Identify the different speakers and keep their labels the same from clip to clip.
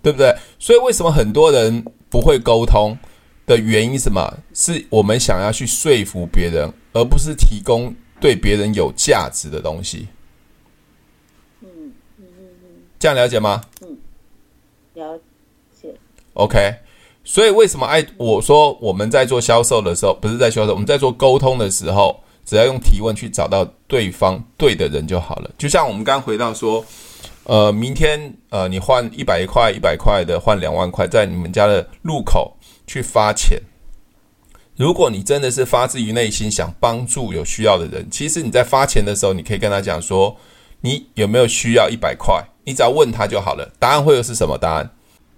Speaker 1: 对不对？所以为什么很多人不会沟通的原因是什么？是我们想要去说服别人，而不是提供对别人有价值的东西。
Speaker 2: 嗯嗯嗯嗯，
Speaker 1: 这样了解吗？
Speaker 2: 嗯，了解。
Speaker 1: OK，所以为什么爱我说我们在做销售的时候，不是在销售，我们在做沟通的时候，只要用提问去找到对方对的人就好了。就像我们刚回到说。呃，明天呃，你换一百块、一百块的换两万块，在你们家的路口去发钱。如果你真的是发自于内心想帮助有需要的人，其实你在发钱的时候，你可以跟他讲说，你有没有需要一百块？你只要问他就好了。答案会有是什么答案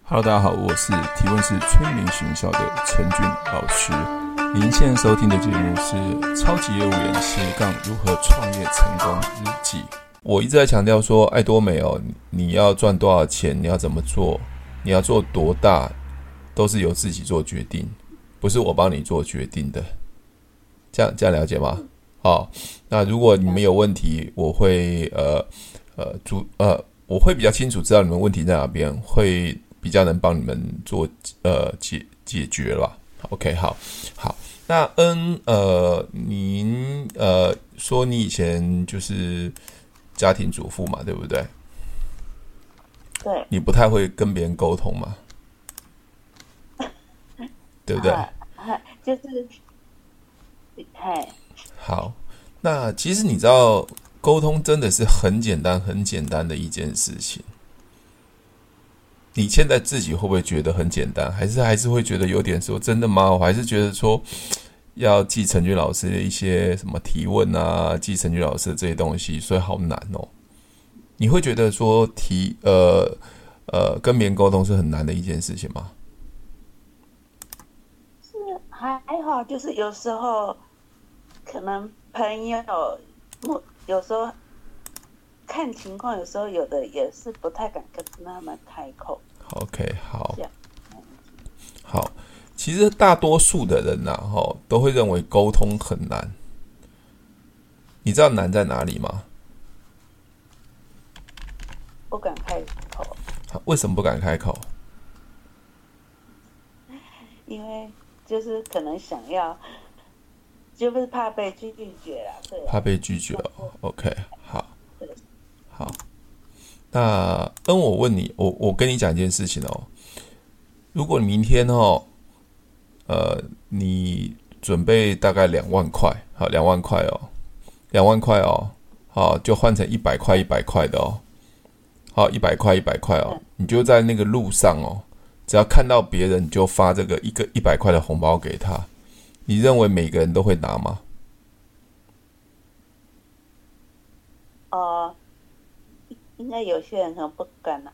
Speaker 1: ？Hello，大家好，我是提问式催眠学校的陈俊老师。您现在收听的节目是《超级业务员斜杠如何创业成功日记》。我一直在强调说，爱多美哦，你要赚多少钱，你要怎么做，你要做多大，都是由自己做决定，不是我帮你做决定的。这样这样了解吗？好，那如果你们有问题，我会呃呃主呃，我会比较清楚知道你们问题在哪边，会比较能帮你们做呃解解决了。OK，好，好，那嗯呃，您呃说你以前就是。家庭主妇嘛，对不对？
Speaker 2: 对。
Speaker 1: 你不太会跟别人沟通嘛？对不对？
Speaker 2: 就是，哎。
Speaker 1: 好，那其实你知道，沟通真的是很简单、很简单的一件事情。你现在自己会不会觉得很简单？还是还是会觉得有点说真的吗？我还是觉得说。要记陈俊老师的一些什么提问啊，记陈俊老师的这些东西，所以好难哦。你会觉得说提呃呃跟别人沟通是很难的一件事情吗？
Speaker 2: 是还好，就是有时候可能朋友有有时候看情况，有时候有的也是不太敢跟他们开口。
Speaker 1: OK，好，好。其实大多数的人呐，哈，都会认为沟通很难。你知道难在哪里吗？
Speaker 2: 不敢开口。
Speaker 1: 为什么不敢开口？
Speaker 2: 因为就是可能想要，就是怕被拒绝了，对。
Speaker 1: 怕被拒绝哦。OK，好，好。那，那我问你，我我跟你讲一件事情哦。如果你明天哦。呃，你准备大概两万块，好，两万块哦，两万块哦，好，就换成一百块一百块的哦，好，一百块一百块哦，你就在那个路上哦，只要看到别人，你就发这个一个一百块的红包给他，你认为每个人都会拿吗？
Speaker 2: 呃，应该有些人可能不敢拿。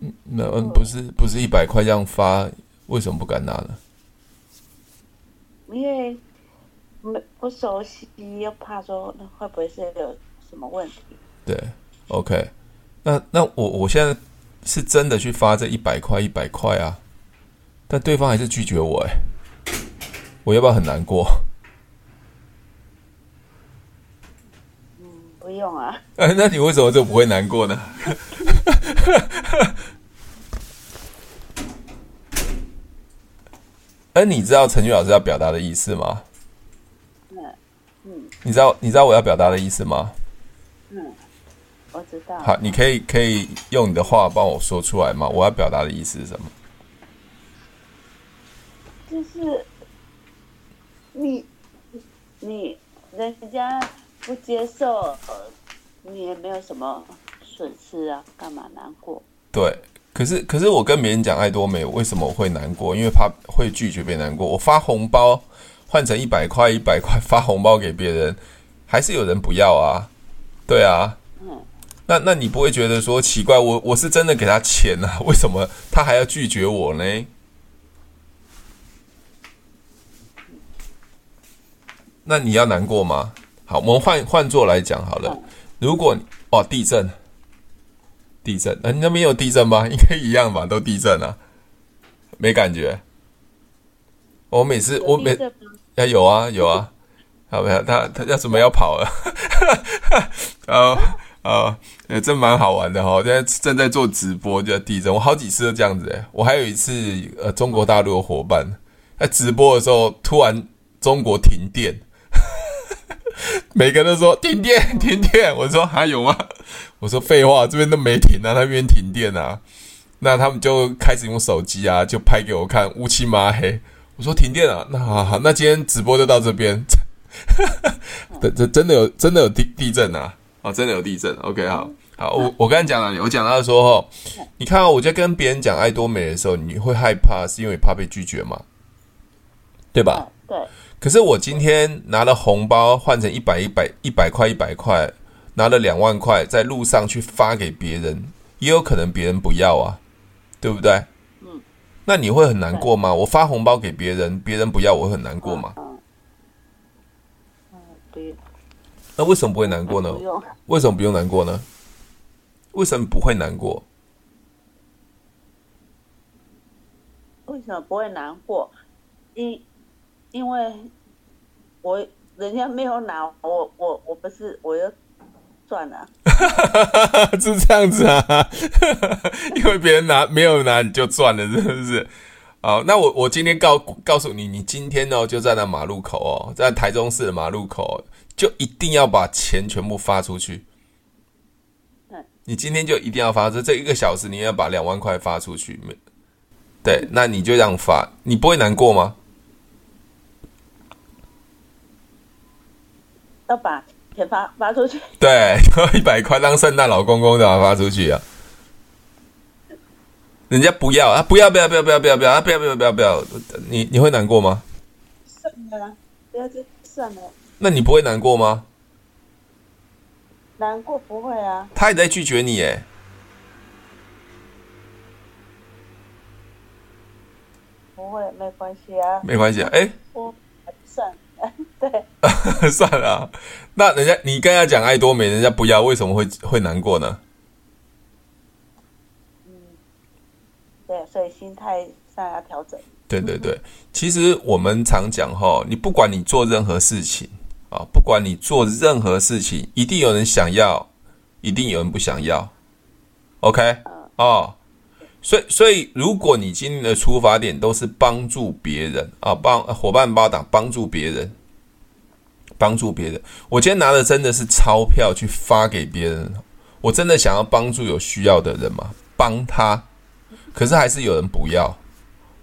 Speaker 1: 嗯，那不是不是一百块这样发，为什么不敢拿呢？
Speaker 2: 因为没不熟悉，又怕说那会不会是有什么问题？
Speaker 1: 对，OK，那那我我现在是真的去发这一百块一百块啊，但对方还是拒绝我哎，我要不要很难过？
Speaker 2: 嗯，不用啊。
Speaker 1: 哎，那你为什么就不会难过呢？哎，你知道陈俊老师要表达的意思吗？
Speaker 2: 嗯嗯，
Speaker 1: 你知道你知道我要表达的意思吗？
Speaker 2: 嗯，我知道。
Speaker 1: 好，你可以可以用你的话帮我说出来吗？我要表达的意思是什么？
Speaker 2: 就是你你人家不接受，你也没有什么损失啊，干嘛难过？
Speaker 1: 对。可是，可是我跟别人讲爱多美，为什么我会难过？因为怕会拒绝别人难过。我发红包换成一百块，一百块 发红包给别人，还是有人不要啊？对啊，
Speaker 2: 嗯，
Speaker 1: 那那你不会觉得说奇怪？我我是真的给他钱啊，为什么他还要拒绝我呢？那你要难过吗？好，我们换换作来讲好了。如果哦，地震。地震？啊，你那边有地震吗？应该一样吧，都地震啊，没感觉。我每次我每啊有啊有啊，好没有？他他要准备要跑了，啊啊呃，真蛮好玩的哈、哦！现在正在做直播，就地震，我好几次都这样子哎。我还有一次，呃，中国大陆的伙伴在直播的时候，突然中国停电，每个人都说停电停电。我说还有吗？我说废话，这边都没停啊，那边停电啊。那他们就开始用手机啊，就拍给我看，乌漆嘛黑。我说停电了，那好好，那今天直播就到这边。这这真的有真的有地地震啊！哦，真的有地震。OK，好。好，我我刚才讲了，我讲到说哦，你看哦，我在跟别人讲爱多美的时候，你会害怕，是因为怕被拒绝嘛？对吧？
Speaker 2: 对。
Speaker 1: 可是我今天拿了红包换成一百一百一百块一百块，拿了两万块在路上去发给别人，也有可能别人不要啊，对不对？嗯。那你会很难过吗？我发红包给别人，别人不要，我会很难过吗？
Speaker 2: 嗯，对。
Speaker 1: 那为什么不会难过呢？为什么不用难过呢？为什么不会难过？
Speaker 2: 为什么不会难过？因因为我人家没有拿，我我我不是我又赚了，
Speaker 1: 是这样子啊？因为别人拿没有拿你就赚了，是不是？好，那我我今天告告诉你，你今天哦就在那马路口哦，在台中市的马路口，就一定要把钱全部发出去。你今天就一定要发，这这一个小时你要把两万块发出去，对，那你就这样发，你不会难过吗？
Speaker 2: 要把钱发发出去，
Speaker 1: 对，一百块当圣诞老公公的发出去啊！人家不要啊，不要不要不要不要不要不要不要不要不要不要，你你会难过吗？
Speaker 2: 算了，不要就算了。
Speaker 1: 那你不会难过吗？
Speaker 2: 难过不会啊，
Speaker 1: 他也在拒绝你耶。
Speaker 2: 不会，没关系啊，
Speaker 1: 没关系啊，哎，
Speaker 2: 对，算了
Speaker 1: 啊。那人家你跟他讲爱多美，人家不要，为什么会会难过呢？
Speaker 2: 嗯，对，所以心态上要调整。
Speaker 1: 对对对，其实我们常讲哈，你不管你做任何事情。啊，不管你做任何事情，一定有人想要，一定有人不想要。OK，哦，所以所以，如果你今天的出发点都是帮助别人啊，帮伙伴帮党帮助别人，帮助别人，我今天拿的真的是钞票去发给别人，我真的想要帮助有需要的人嘛？帮他，可是还是有人不要。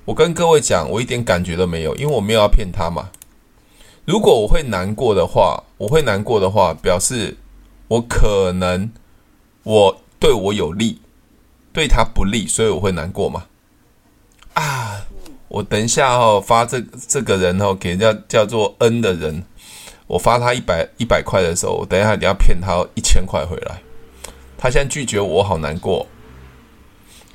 Speaker 1: 我跟各位讲，我一点感觉都没有，因为我没有要骗他嘛。如果我会难过的话，我会难过的话，表示我可能我对我有利，对他不利，所以我会难过嘛。啊，我等一下哦，发这这个人哦，给人家叫做恩的人，我发他一百一百块的时候，我等一下你要骗他一千块回来。他现在拒绝我，我好难过，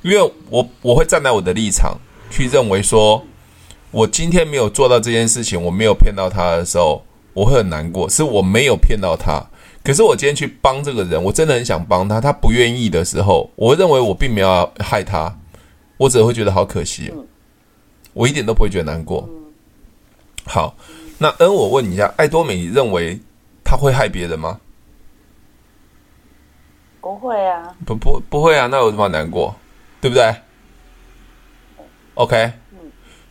Speaker 1: 因为我我会站在我的立场去认为说。我今天没有做到这件事情，我没有骗到他的时候，我会很难过。是我没有骗到他，可是我今天去帮这个人，我真的很想帮他。他不愿意的时候，我认为我并没有害他，我只会觉得好可惜。我一点都不会觉得难过。好，那恩，我问你一下，爱多美，你认为他会害别人吗？
Speaker 2: 不会啊，
Speaker 1: 不不不会啊，那有什么难过？对不对？OK。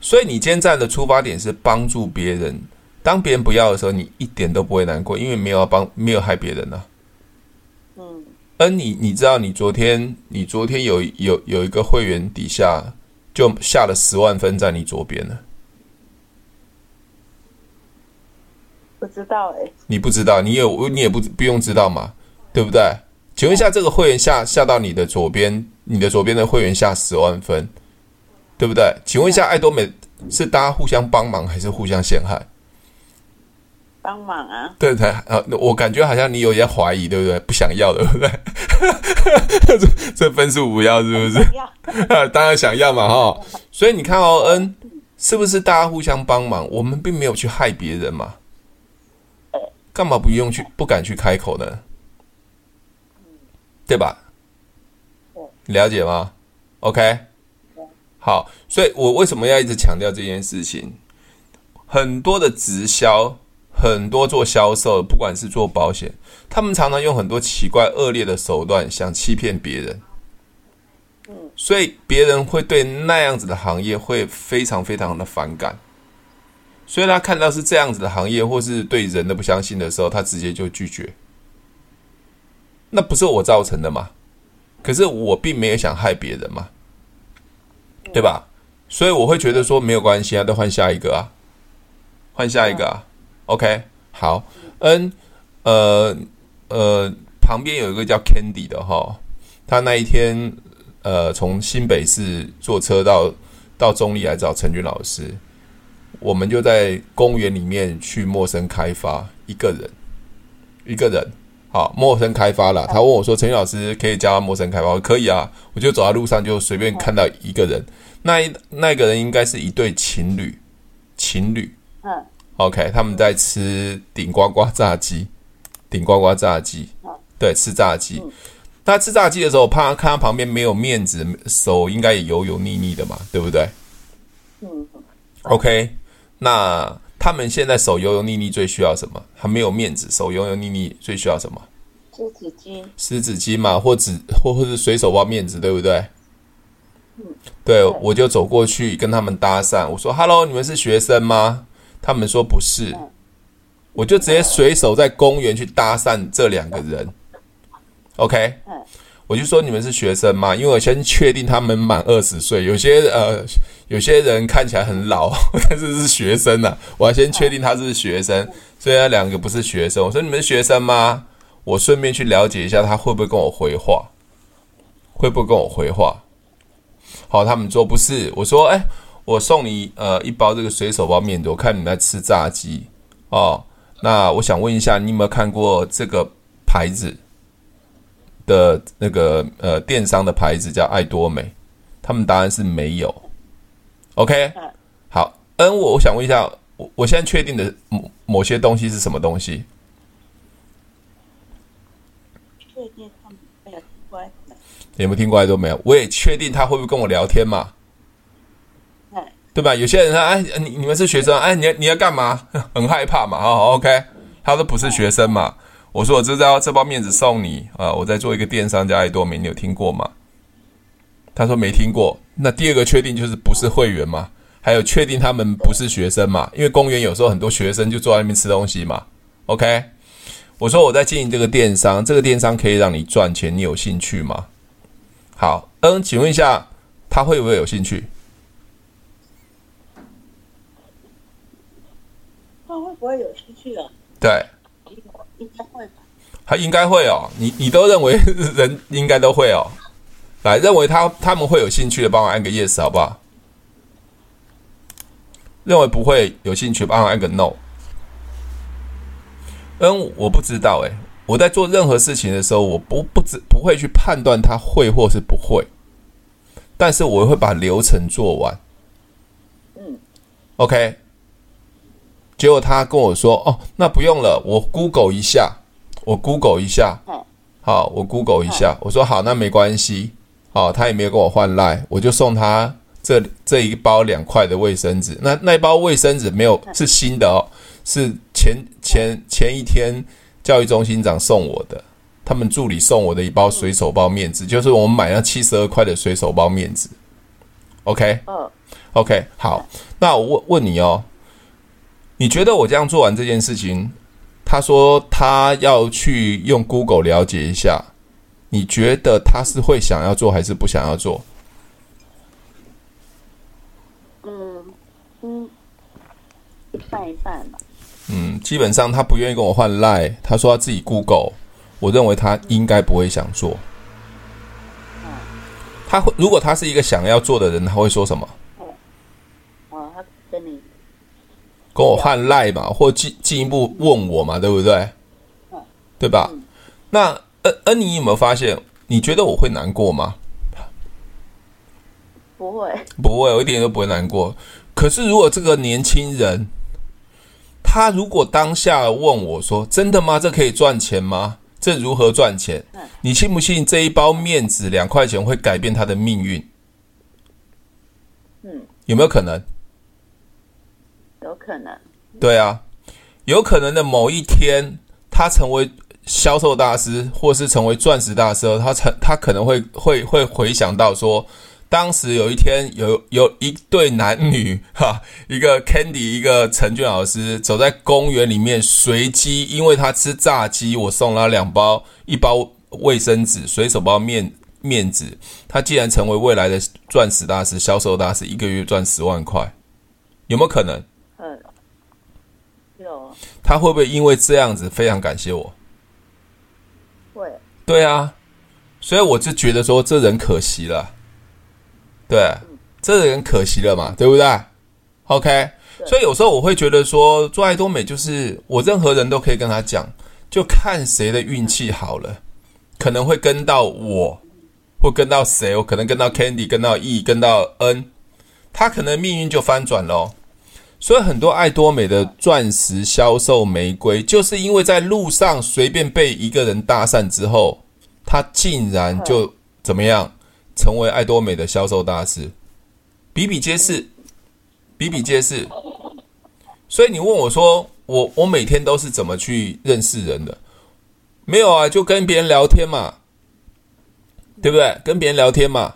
Speaker 1: 所以你今天站的出发点是帮助别人，当别人不要的时候，你一点都不会难过，因为没有要帮，没有害别人呢、啊。嗯，而你你知道，你昨天你昨天有有有一个会员底下就下了十万分在你左边呢。
Speaker 2: 不知道哎、欸，
Speaker 1: 你不知道，你有你也不不用知道嘛，对不对？请问一下，这个会员下下到你的左边，你的左边的会员下十万分。对不对？请问一下，爱多美是大家互相帮忙还是互相陷害？
Speaker 2: 帮忙啊！
Speaker 1: 对对啊，我感觉好像你有些怀疑，对不对？不想要，对不对？这分数不要，是不是？要 当然想要嘛，哈！所以你看哦，恩，是不是大家互相帮忙？我们并没有去害别人嘛？干嘛不用去，不敢去开口呢？对吧？了解吗？OK。好，所以我为什么要一直强调这件事情？很多的直销很多做销售，不管是做保险，他们常常用很多奇怪恶劣的手段想欺骗别人。所以别人会对那样子的行业会非常非常的反感。所以他看到是这样子的行业，或是对人的不相信的时候，他直接就拒绝。那不是我造成的嘛？可是我并没有想害别人嘛，对吧？所以我会觉得说没有关系啊，都换下一个啊，换下一个啊。OK，好嗯呃呃，旁边有一个叫 Candy 的哈，他那一天呃从新北市坐车到到中立来找陈军老师。我们就在公园里面去陌生开发一个人，一个人，好，陌生开发了。他问我说：“陈宇老师可以加陌生开发？”我说：“可以啊。”我就走在路上就随便看到一个人，那一那个人应该是一对情侣，情侣。嗯。OK，他们在吃顶呱呱炸鸡，顶呱呱炸鸡。对，吃炸鸡。他吃炸鸡的时候，怕看他旁边没有面子，手应该也油油腻腻的嘛，对不对？嗯。OK。那他们现在手油油腻腻，最需要什么？还没有面子，手油油腻腻，最需要什么？
Speaker 2: 湿纸巾。
Speaker 1: 湿纸巾嘛，或纸，或或是随手包面子，对不对？嗯。对，我就走过去跟他们搭讪，我说：“Hello，你们是学生吗？”他们说：“不是。”我就直接随手在公园去搭讪这两个人。OK。我就说，你们是学生吗？因为我先确定他们满二十岁，有些呃，有些人看起来很老，但是是学生啊。我要先确定他是学生，所以那两个不是学生。我说，你们是学生吗？我顺便去了解一下他会不会跟我回话，会不会跟我回话？好，他们说不是。我说，哎，我送你呃一包这个水手包面，我看你们在吃炸鸡哦。那我想问一下，你有没有看过这个牌子？的那个呃电商的牌子叫爱多美，他们答案是没有。OK，好嗯我我想问一下，我我现在确定的某某些东西是什么东西？确定他们没有听过爱多美？有没有听过爱多美？我也确定他会不会跟我聊天嘛？对吧？有些人说，哎，你你们是学生，哎，你你要干嘛？很害怕嘛？好，OK，他说不是学生嘛。我说我知道这包面子送你啊！我在做一个电商叫爱多美，你有听过吗？他说没听过。那第二个确定就是不是会员嘛？还有确定他们不是学生嘛？因为公园有时候很多学生就坐在那边吃东西嘛。OK，我说我在经营这个电商，这个电商可以让你赚钱，你有兴趣吗？好，嗯，请问一下，他会不会有兴趣？
Speaker 2: 他会不会有兴趣啊？
Speaker 1: 对。
Speaker 2: 应该会吧，
Speaker 1: 他应该会哦。你你都认为 人应该都会哦。来，认为他他们会有兴趣的，帮我按个 yes 好不好？认为不会有兴趣，帮我按个 no。嗯，我不知道诶。我在做任何事情的时候，我不不知不会去判断他会或是不会，但是我会把流程做完。嗯，OK。结果他跟我说：“哦，那不用了，我 Google 一下，我 Google 一下，好，我 Google 一下。”我说：“好，那没关系。”好，他也没有跟我换赖，我就送他这这一包两块的卫生纸。那那包卫生纸没有是新的哦，是前前前一天教育中心长送我的，他们助理送我的一包随手包面纸，就是我们买了七十二块的随手包面纸。OK，嗯，OK，好，那我问问你哦。你觉得我这样做完这件事情，他说他要去用 Google 了解一下，你觉得他是会想要做还是不想要做？
Speaker 2: 嗯嗯，一半一半吧。
Speaker 1: 嗯，基本上他不愿意跟我换 Line，他说他自己 Google，我认为他应该不会想做。他会，如果他是一个想要做的人，他会说什么？跟我换赖嘛，或进进一步问我嘛，对不对？对吧？那恩恩，你有没有发现？你觉得我会难过吗？
Speaker 2: 不会，
Speaker 1: 不会，我一点都不会难过。可是如果这个年轻人，他如果当下问我说：“真的吗？这可以赚钱吗？这如何赚钱？”你信不信这一包面子两块钱会改变他的命运？嗯，有没有可能？
Speaker 2: 有可能，
Speaker 1: 对啊，有可能的某一天，他成为销售大师，或是成为钻石大师，他成他可能会会会回想到说，当时有一天有有一对男女哈，一个 Candy，一个陈俊老师走在公园里面，随机因为他吃炸鸡，我送了他两包，一包卫生纸，随手包面面纸，他竟然成为未来的钻石大师、销售大师，一个月赚十万块，有没有可能？他会不会因为这样子非常感谢我？
Speaker 2: 会，
Speaker 1: 对啊，所以我就觉得说这人可惜了，对，嗯、这人可惜了嘛，对不对？OK，对。所以有时候我会觉得说做爱多美就是我任何人都可以跟他讲，就看谁的运气好了，嗯、可能会跟到我，或跟到谁，我可能跟到 Candy，跟到 E，跟到 N，他可能命运就翻转喽。所以很多爱多美的钻石销售玫瑰，就是因为在路上随便被一个人搭讪之后，他竟然就怎么样成为爱多美的销售大师，比比皆是，比比皆是。所以你问我说，我我每天都是怎么去认识人的？没有啊，就跟别人聊天嘛，对不对？跟别人聊天嘛。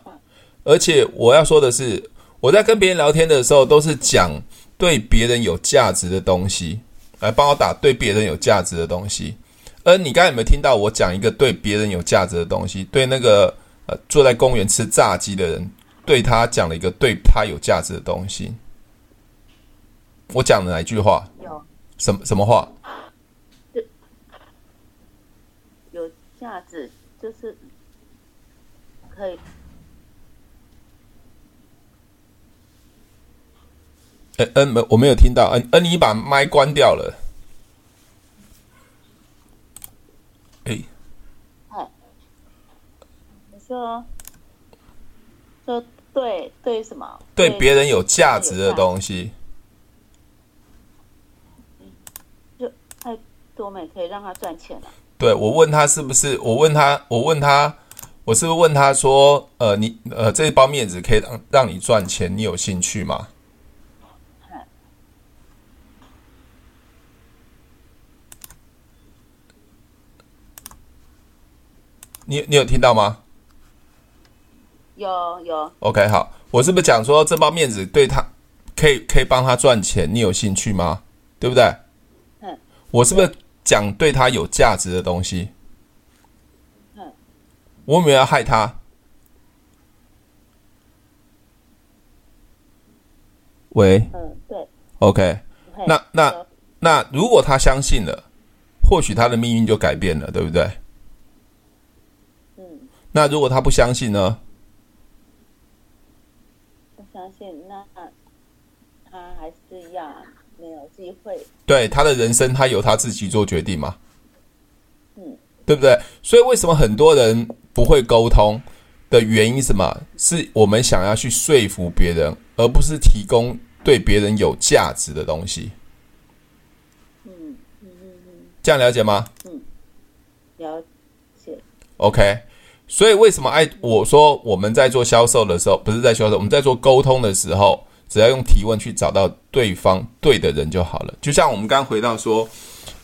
Speaker 1: 而且我要说的是，我在跟别人聊天的时候，都是讲。对别人有价值的东西，来帮我打对别人有价值的东西。而你刚才有没有听到我讲一个对别人有价值的东西？对那个呃坐在公园吃炸鸡的人，对他讲了一个对他有价值的东西。我讲了哪一句话？
Speaker 2: 有
Speaker 1: 什么什么话？
Speaker 2: 有价值就是可以。
Speaker 1: 嗯嗯，没，我没有听到。嗯嗯，你把麦关掉了。哎，
Speaker 2: 哎，你说说对对什么？
Speaker 1: 对别人有价值的东西。
Speaker 2: 就爱多美可以让他赚钱了。
Speaker 1: 对，我问他是不是？我问他，我问他，我是不是问他说，呃，你呃，这一包面子可以让让你赚钱，你有兴趣吗？你你有听到吗？
Speaker 2: 有有。
Speaker 1: OK，好，我是不是讲说这包面子对他可以可以帮他赚钱？你有兴趣吗？对不对？嗯。我是不是讲对他有价值的东西？嗯。我有没有要害他？喂。
Speaker 2: 嗯，对。
Speaker 1: OK，那那那如果他相信了，或许他的命运就改变了，对不对？那如果他不相信呢？
Speaker 2: 不相信，那他还是一样没有机会。
Speaker 1: 对他的人生，他由他自己做决定嘛？
Speaker 2: 嗯，
Speaker 1: 对不对？所以为什么很多人不会沟通的原因是什么？是我们想要去说服别人，而不是提供对别人有价值的东西。
Speaker 2: 嗯嗯嗯嗯，
Speaker 1: 这样了解吗？
Speaker 2: 嗯，了解。
Speaker 1: OK。所以为什么爱我说我们在做销售的时候，不是在销售，我们在做沟通的时候，只要用提问去找到对方对的人就好了。就像我们刚回到说，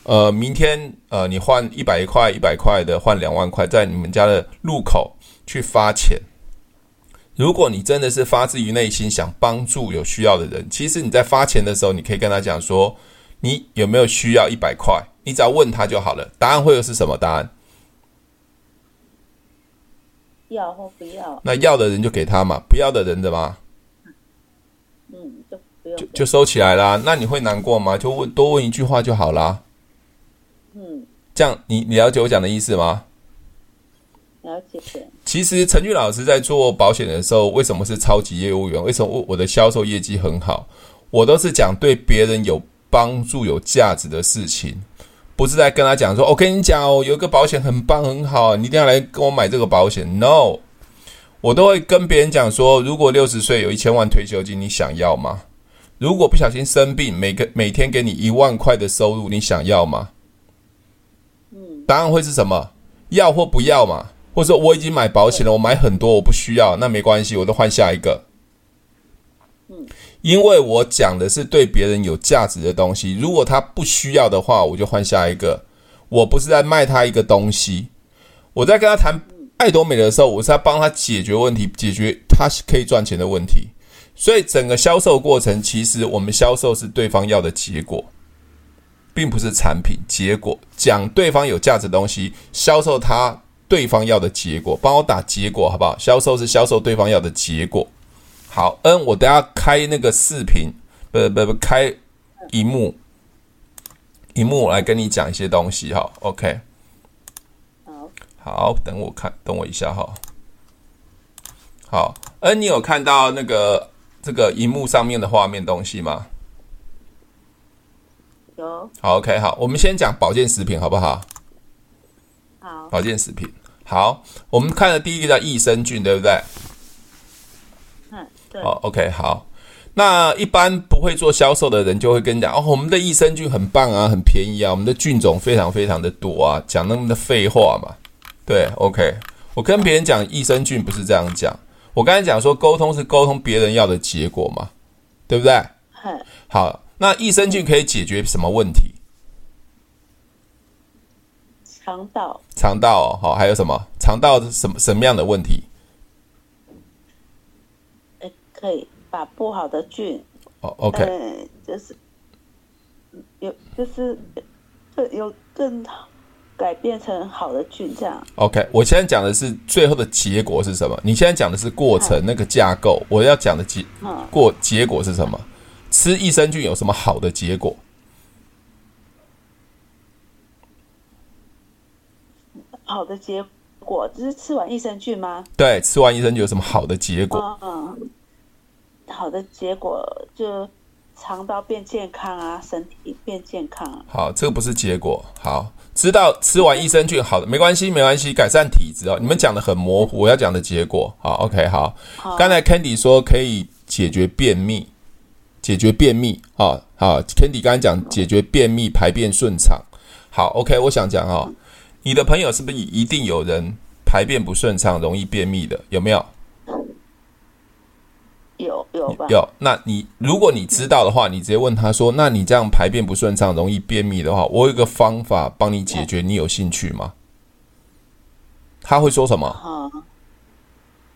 Speaker 1: 呃，明天呃，你换一百块、一百块的换两万块，在你们家的路口去发钱。如果你真的是发自于内心想帮助有需要的人，其实你在发钱的时候，你可以跟他讲说，你有没有需要一百块？你只要问他就好了。答案会是什么答案？
Speaker 2: 要或不要？
Speaker 1: 那要的人就给他嘛，不要的人的嘛，
Speaker 2: 嗯，就不用，
Speaker 1: 就就收起来啦。那你会难过吗？就问多问一句话就好啦。
Speaker 2: 嗯，
Speaker 1: 这样你你了解我讲的意思吗？
Speaker 2: 了解。
Speaker 1: 其实陈俊老师在做保险的时候，为什么是超级业务员？为什么我我的销售业绩很好？我都是讲对别人有帮助、有价值的事情。不是在跟他讲说，我跟你讲哦，有一个保险很棒很好，你一定要来跟我买这个保险。No，我都会跟别人讲说，如果六十岁有一千万退休金，你想要吗？如果不小心生病，每个每天给你一万块的收入，你想要吗？
Speaker 2: 嗯，
Speaker 1: 答案会是什么？要或不要嘛？或者说我已经买保险了，我买很多，我不需要，那没关系，我都换下一个。
Speaker 2: 嗯，
Speaker 1: 因为我讲的是对别人有价值的东西，如果他不需要的话，我就换下一个。我不是在卖他一个东西，我在跟他谈爱多美的时候，我是在帮他解决问题，解决他可以赚钱的问题。所以整个销售过程，其实我们销售是对方要的结果，并不是产品。结果讲对方有价值的东西，销售他对方要的结果，帮我打结果好不好？销售是销售对方要的结果。好，嗯，我等下开那个视频，不不不，开荧幕。荧幕，来跟你讲一些东西哈，OK，
Speaker 2: 好，
Speaker 1: 好，等我看，等我一下哈，好，嗯，你有看到那个这个荧幕上面的画面东西吗？
Speaker 2: 有，
Speaker 1: 好，OK，好，我们先讲保健食品好不好？
Speaker 2: 好，
Speaker 1: 保健食品，好，我们看的第一个叫益生菌，对不对？
Speaker 2: 嗯，对，
Speaker 1: 好，OK，好。那一般不会做销售的人就会跟你讲哦，我们的益生菌很棒啊，很便宜啊，我们的菌种非常非常的多啊，讲那么的废话嘛。对，OK，我跟别人讲益生菌不是这样讲，我刚才讲说沟通是沟通别人要的结果嘛，对不对？
Speaker 2: 嗯。
Speaker 1: 好，那益生菌可以解决什么问题？
Speaker 2: 肠道。
Speaker 1: 肠道，好，还有什么？肠道什么什么样的问题？
Speaker 2: 诶，可以。把不好的菌，
Speaker 1: 哦，OK，
Speaker 2: 嗯，就是有，就是有更改变成好的菌这样。
Speaker 1: OK，我现在讲的是最后的结果是什么？你现在讲的是过程那个架构，我要讲的结过结果是什么？吃益生菌有什么好的结果？
Speaker 2: 好的结果就是吃完益生菌吗？
Speaker 1: 对，吃完益生菌有什么好的结果？
Speaker 2: 嗯。好的结果就肠道变健康啊，身体变健康啊。
Speaker 1: 好，这个不是结果。好，知道吃完益生菌好的，没关系，没关系，改善体质哦。你们讲的很模糊，我要讲的结果。好，OK，好。好，刚才 Candy 说可以解决便秘，解决便秘。好好，Candy 刚才讲解决便秘，排便顺畅。好，OK，我想讲哦，你的朋友是不是一定有人排便不顺畅，容易便秘的？有没有？
Speaker 2: 有有吧？
Speaker 1: 有，那你如果你知道的话，你直接问他说：“那你这样排便不顺畅，容易便秘的话，我有一个方法帮你解决，你有兴趣吗？”他会说什么？
Speaker 2: 啊，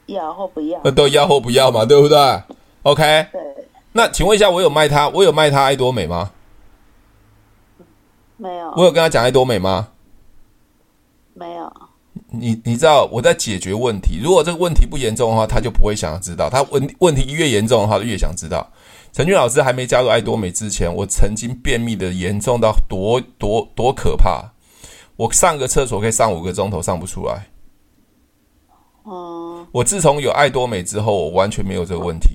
Speaker 2: 要或不要？
Speaker 1: 那都要或不要嘛，对不对？OK。
Speaker 2: 对。
Speaker 1: 那请问一下，我有卖他，我有卖他爱多美吗？
Speaker 2: 没有。
Speaker 1: 我有跟他讲爱多美吗？
Speaker 2: 没有。
Speaker 1: 你你知道我在解决问题，如果这个问题不严重的话，他就不会想要知道。他问问题越严重的话，就越想知道。陈俊老师还没加入爱多美之前，我曾经便秘的严重到多多多可怕，我上个厕所可以上五个钟头上不出来。
Speaker 2: 哦。
Speaker 1: 我自从有爱多美之后，我完全没有这个问题。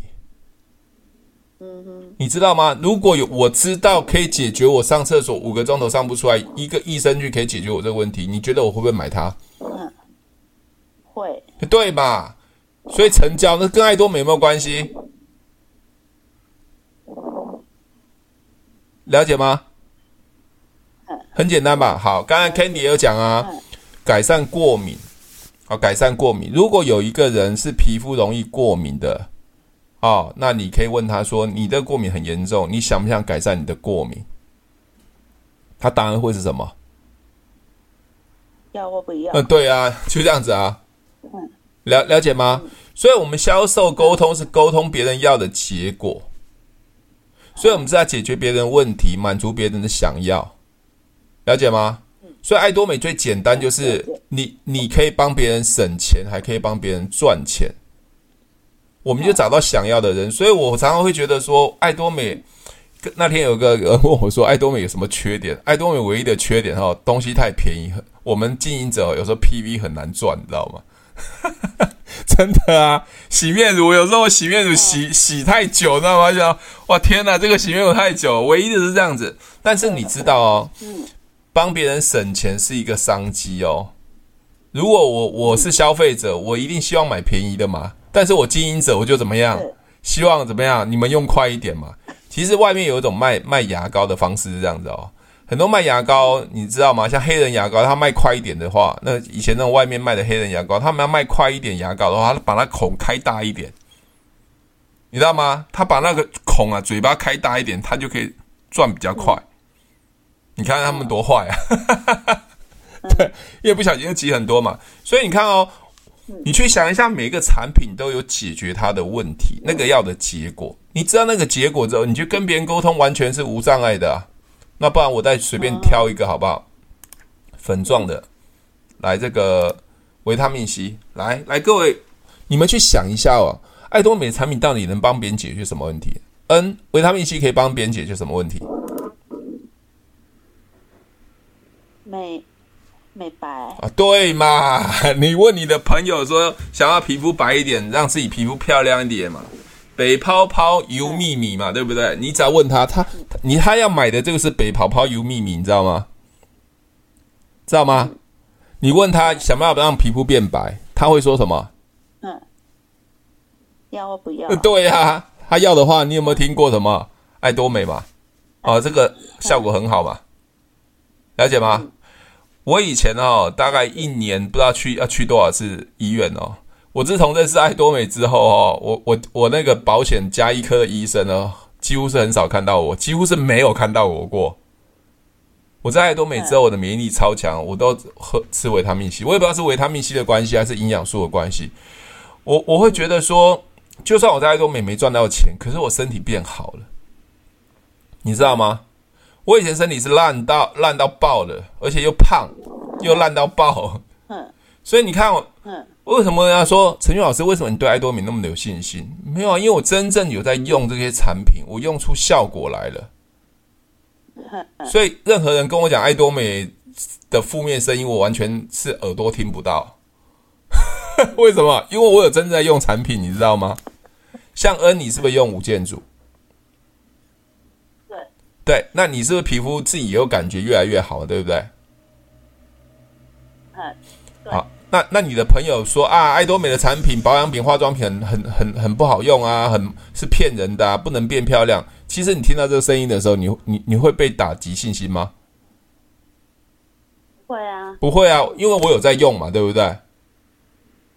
Speaker 2: 嗯哼。
Speaker 1: 你知道吗？如果有我知道可以解决我上厕所五个钟头上不出来，一个益生菌可以解决我这个问题，你觉得我会不会买它？
Speaker 2: 会
Speaker 1: 对吧？所以成交那跟爱多美有没有关系？了解吗？很简单吧。好，刚才 Candy 也有讲啊，改善过敏。好，改善过敏。如果有一个人是皮肤容易过敏的，哦，那你可以问他说：“你的过敏很严重，你想不想改善你的过敏？”他答案会是什么？
Speaker 2: 要或不要？
Speaker 1: 嗯，对啊，就这样子啊。了了解吗？所以，我们销售沟通是沟通别人要的结果，所以我们是在解决别人问题，满足别人的想要，了解吗？所以，爱多美最简单就是你，你可以帮别人省钱，还可以帮别人赚钱。我们就找到想要的人，所以我常常会觉得说，爱多美那天有个人问我说，爱多美有什么缺点？爱多美唯一的缺点哈，东西太便宜，我们经营者有时候 PV 很难赚，你知道吗？真的啊，洗面乳有时候洗面乳洗洗太久，知道吗？就哇天哪，这个洗面乳太久，唯一的是这样子。但是你知道哦，帮别人省钱是一个商机哦。如果我我是消费者，我一定希望买便宜的嘛。但是我经营者，我就怎么样？希望怎么样？你们用快一点嘛。其实外面有一种卖卖牙膏的方式是这样子哦。很多卖牙膏，你知道吗？像黑人牙膏，他卖快一点的话，那以前那种外面卖的黑人牙膏，他们要卖快一点牙膏的话，他把那孔开大一点，你知道吗？他把那个孔啊，嘴巴开大一点，他就可以赚比较快。嗯、你看他们多坏啊！嗯、对，因为不小心就挤很多嘛。所以你看哦，你去想一下，每一个产品都有解决它的问题，那个要的结果。你知道那个结果之后，你去跟别人沟通，完全是无障碍的、啊。那不然我再随便挑一个好不好？粉状的，来这个维他命 C，来来各位，你们去想一下哦。爱多美的产品到底能帮别人解决什么问题？N 维他命 C 可以帮别人解决什么问题？
Speaker 2: 美美白
Speaker 1: 啊，对嘛？你问你的朋友说，想要皮肤白一点，让自己皮肤漂亮一点嘛？北泡泡油秘密嘛，对不对？你只要问他，他你他要买的这个是北泡泡油秘密，你知道吗？知道吗？你问他想不想让皮肤变白，他会说什么？
Speaker 2: 嗯要或不要？
Speaker 1: 对呀、啊，他要的话，你有没有听过什么爱多美嘛？哦，这个效果很好嘛，了解吗？我以前哦，大概一年不知道去要去多少次医院哦。我自从认识爱多美之后哦，我我我那个保险加医科的医生呢，几乎是很少看到我，几乎是没有看到我过。我在爱多美之后，我的免疫力超强，我都喝吃维他命 C，我也不知道是维他命 C 的关系还是营养素的关系。我我会觉得说。就算我在爱多美没赚到钱，可是我身体变好了，你知道吗？我以前身体是烂到烂到爆的，而且又胖，又烂到爆。嗯，所以你看我，嗯，为什么人家说陈俊老师？为什么你对爱多美那么的有信心？没有啊，因为我真正有在用这些产品，我用出效果来了。所以任何人跟我讲爱多美的负面声音，我完全是耳朵听不到。为什么？因为我有真正在用产品，你知道吗？像恩，你是不是用五件组？
Speaker 2: 对
Speaker 1: 对，那你是不是皮肤自己也有感觉越来越好，对不对？
Speaker 2: 嗯，
Speaker 1: 好，那那你的朋友说啊，爱多美的产品、保养品、化妆品很很很很不好用啊，很是骗人的啊，不能变漂亮。其实你听到这个声音的时候，你你你会被打击信心吗？
Speaker 2: 会啊，
Speaker 1: 不会啊，因为我有在用嘛，对不对？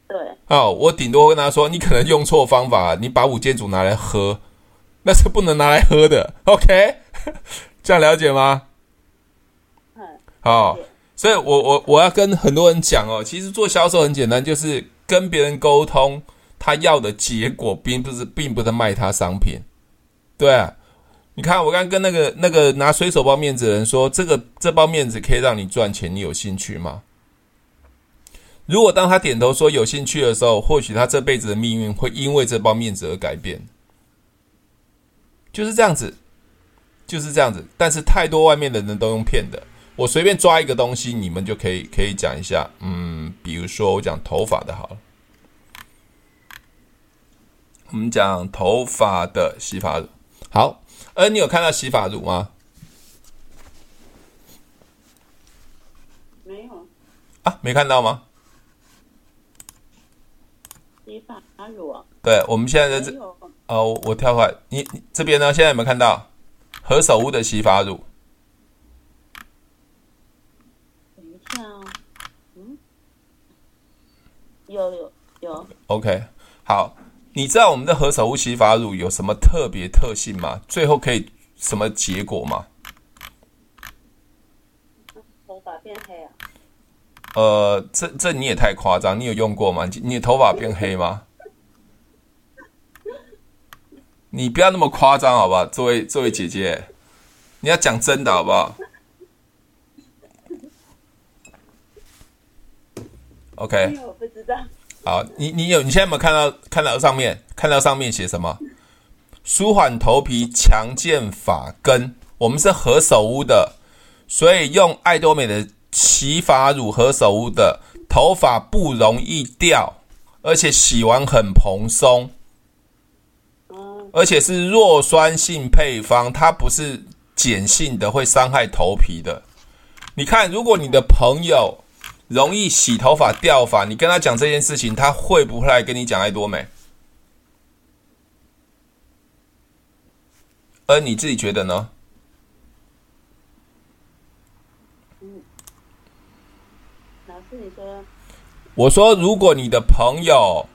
Speaker 2: 对，
Speaker 1: 哦，我顶多跟他说，你可能用错方法，你把五件组拿来喝，那是不能拿来喝的。OK，这样了解吗？嗯，好，所以我我我要跟很多人讲哦，其实做销售很简单，就是跟别人沟通他要的结果，并不是并不是卖他商品。对啊，你看我刚刚跟那个那个拿水手包面子的人说，这个这包面子可以让你赚钱，你有兴趣吗？如果当他点头说有兴趣的时候，或许他这辈子的命运会因为这包面子而改变，就是这样子，就是这样子。但是太多外面的人都用骗的，我随便抓一个东西，你们就可以可以讲一下。嗯，比如说我讲头发的好了，我们讲头发的洗发乳。好，呃，你有看到洗发乳吗？
Speaker 2: 没有
Speaker 1: 啊，没看到吗？
Speaker 2: 洗发乳，
Speaker 1: 对，我们现在在这，哦，我跳过来，你你这边呢？现在有没有看到何首乌的洗发乳？
Speaker 2: 等一下，嗯，有有有。
Speaker 1: OK，好，你知道我们的何首乌洗发乳有什么特别特性吗？最后可以什么结果吗？
Speaker 2: 头发变黑啊。
Speaker 1: 呃，这这你也太夸张，你有用过吗？你的头发变黑吗？你不要那么夸张，好不好？这位这位姐姐，你要讲真的，好不好？OK。
Speaker 2: 我不知道。
Speaker 1: 好，你你有你现在有没有看到看到上面看到上面写什么？舒缓头皮，强健发根。我们是何首乌的，所以用爱多美的。洗发乳何首乌的头发不容易掉，而且洗完很蓬松，而且是弱酸性配方，它不是碱性的，会伤害头皮的。你看，如果你的朋友容易洗头发掉发，你跟他讲这件事情，他会不会来跟你讲爱多美？而你自己觉得呢？我说，如果你的朋友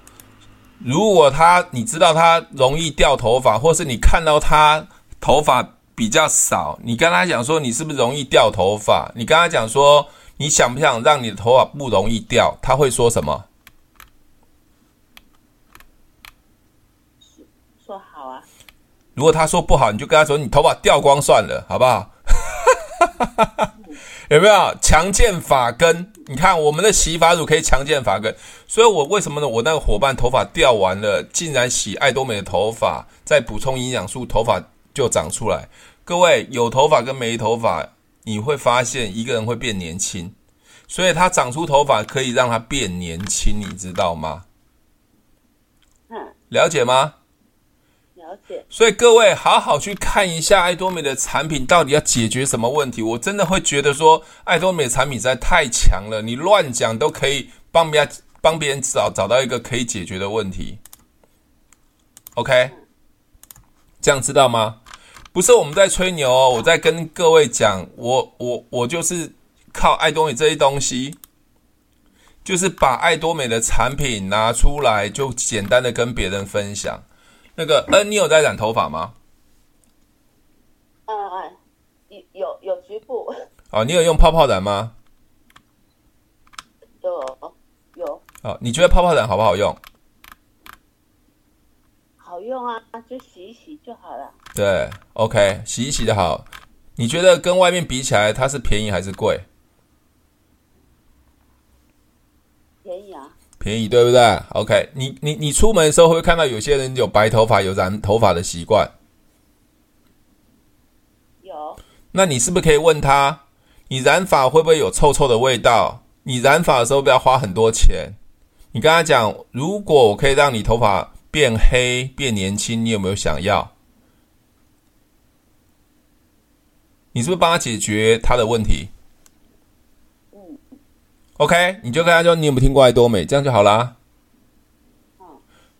Speaker 1: 如果他你知道他容易掉头发，或是你看到他头发比较少，你跟他讲说你是不是容易掉头发？你跟他讲说你想不想让你的头发不容易掉？他会说什么？
Speaker 2: 说好啊。
Speaker 1: 如果他说不好，你就跟他说你头发掉光算了，好不好？有没有强健发根？你看我们的洗发乳可以强健发根，所以我为什么呢？我那个伙伴头发掉完了，竟然洗爱多美的头发，再补充营养素，头发就长出来。各位有头发跟没头发，你会发现一个人会变年轻，所以他长出头发可以让他变年轻，你知道吗？
Speaker 2: 嗯，
Speaker 1: 了解吗？
Speaker 2: 了解，
Speaker 1: 所以各位好好去看一下爱多美的产品到底要解决什么问题。我真的会觉得说，爱多美的产品实在太强了，你乱讲都可以帮别人帮别人找找到一个可以解决的问题。OK，这样知道吗？不是我们在吹牛哦，我在跟各位讲，我我我就是靠爱多美这些东西，就是把爱多美的产品拿出来，就简单的跟别人分享。那个，嗯，你有在染头发吗？
Speaker 2: 嗯嗯，有有有局部。
Speaker 1: 哦，你有用泡泡染吗？
Speaker 2: 有有。
Speaker 1: 哦，你觉得泡泡染好不好用？
Speaker 2: 好用啊，就洗一洗就好了。
Speaker 1: 对，OK，洗一洗的好。你觉得跟外面比起来，它是便宜还是贵？
Speaker 2: 便宜啊。
Speaker 1: 便宜对不对？OK，你你你出门的时候会看到有些人有白头发、有染头发的习惯？
Speaker 2: 有。
Speaker 1: 那你是不是可以问他，你染发会不会有臭臭的味道？你染发的时候不要花很多钱。你跟他讲，如果我可以让你头发变黑、变年轻，你有没有想要？你是不是帮他解决他的问题？OK，你就跟他说，你有没有听过爱多美？这样就好啦。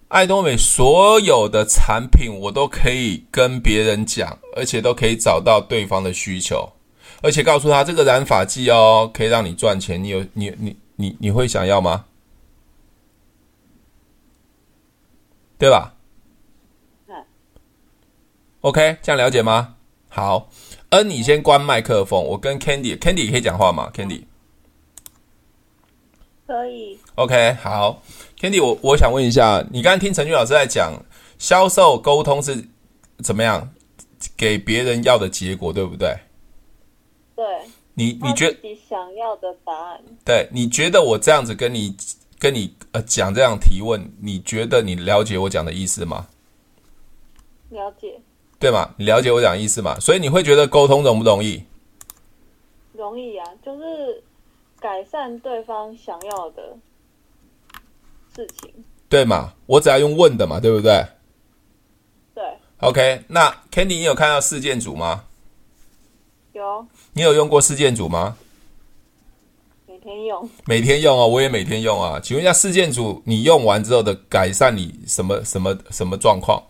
Speaker 1: 爱多美所有的产品我都可以跟别人讲，而且都可以找到对方的需求，而且告诉他这个染发剂哦，可以让你赚钱。你有你你你你会想要吗？对吧？
Speaker 2: 嗯。
Speaker 1: OK，这样了解吗？好，恩，你先关麦克风，我跟 Candy，Candy 可以讲话吗？Candy。
Speaker 2: 可以
Speaker 1: ，OK，好，Candy，我我想问一下，你刚刚听陈俊老师在讲销售沟通是怎么样给别人要的结果，对不对？
Speaker 2: 对，
Speaker 1: 你你觉得
Speaker 2: 自己想要的答案？
Speaker 1: 对，你觉得我这样子跟你跟你呃讲这样提问，你觉得你了解我讲的意思吗？
Speaker 2: 了解，
Speaker 1: 对吗？你了解我讲的意思吗？所以你会觉得沟通容不容易？
Speaker 2: 容易啊，就是。改善对方想要的事情，
Speaker 1: 对嘛？我只要用问的嘛，对不对？
Speaker 2: 对。
Speaker 1: OK，那 Candy，你有看到事件组吗？
Speaker 2: 有。
Speaker 1: 你有用过事件组吗？
Speaker 2: 每天用。
Speaker 1: 每天用哦，我也每天用啊。请问一下，事件组你用完之后的改善，你什么什么什么状况？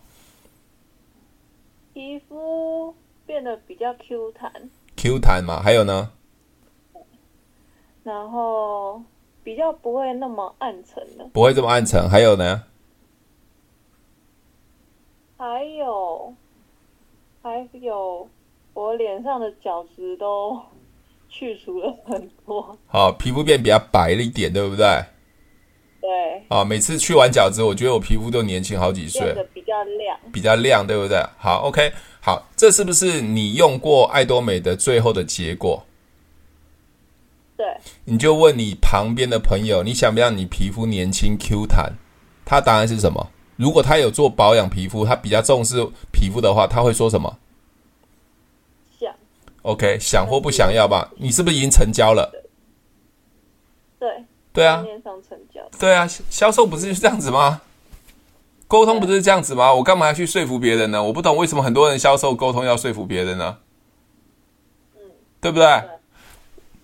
Speaker 2: 皮肤变得比较 Q 弹。
Speaker 1: Q 弹嘛，还有呢？
Speaker 2: 然后比较不会那么暗沉了，
Speaker 1: 不会这么暗沉。还有呢？
Speaker 2: 还有，还有，我脸上的角质都 去除了很多。
Speaker 1: 好，皮肤变比较白了一点，对不对？
Speaker 2: 对。
Speaker 1: 啊，每次去完角质，我觉得我皮肤都年轻好
Speaker 2: 几岁，比较亮，
Speaker 1: 比较亮，对不对？好，OK，好，这是不是你用过爱多美的最后的结果？
Speaker 2: 对，
Speaker 1: 你就问你旁边的朋友，你想不想你皮肤年轻 Q 弹？他答案是什么？如果他有做保养皮肤，他比较重视皮肤的话，他会说什么？
Speaker 2: 想。
Speaker 1: OK，想或不想要吧？你是不是已经成交了？
Speaker 2: 对。
Speaker 1: 对啊。对啊，销售不是就是这样子吗？沟通不是这样子吗？我干嘛要去说服别人呢？我不懂为什么很多人销售沟通要说服别人呢？嗯，对不对？对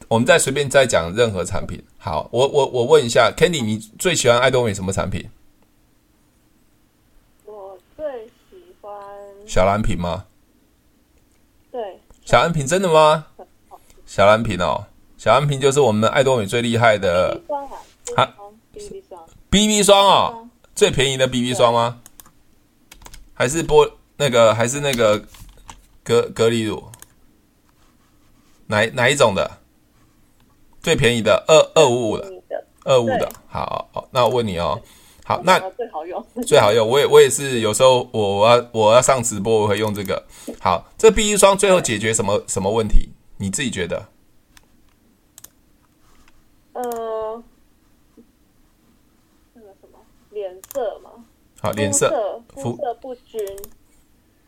Speaker 1: 我们再随便再讲任何产品。好，我我我问一下，Candy，你最喜欢爱多美什么产品？
Speaker 2: 我最喜欢
Speaker 1: 小蓝瓶吗？
Speaker 2: 对，
Speaker 1: 小蓝瓶真的吗？小蓝瓶哦，小安瓶就是我们爱多美最厉害的啊，BB 霜，BB 霜哦，最便宜的 BB 霜吗？还是玻那个还是那个隔隔离乳？哪哪一种的？最便宜的二二五五的，二五的。好，好，那我问你哦。好，那
Speaker 3: 最好用，
Speaker 1: 最好用。我也我也是，有时候我我要我要上直播，我会用这个。好，这 BB 霜最后解决什么什么问题？你自己觉得？
Speaker 3: 呃，那个什么脸色嘛？
Speaker 1: 好，脸色
Speaker 3: 肤色不均，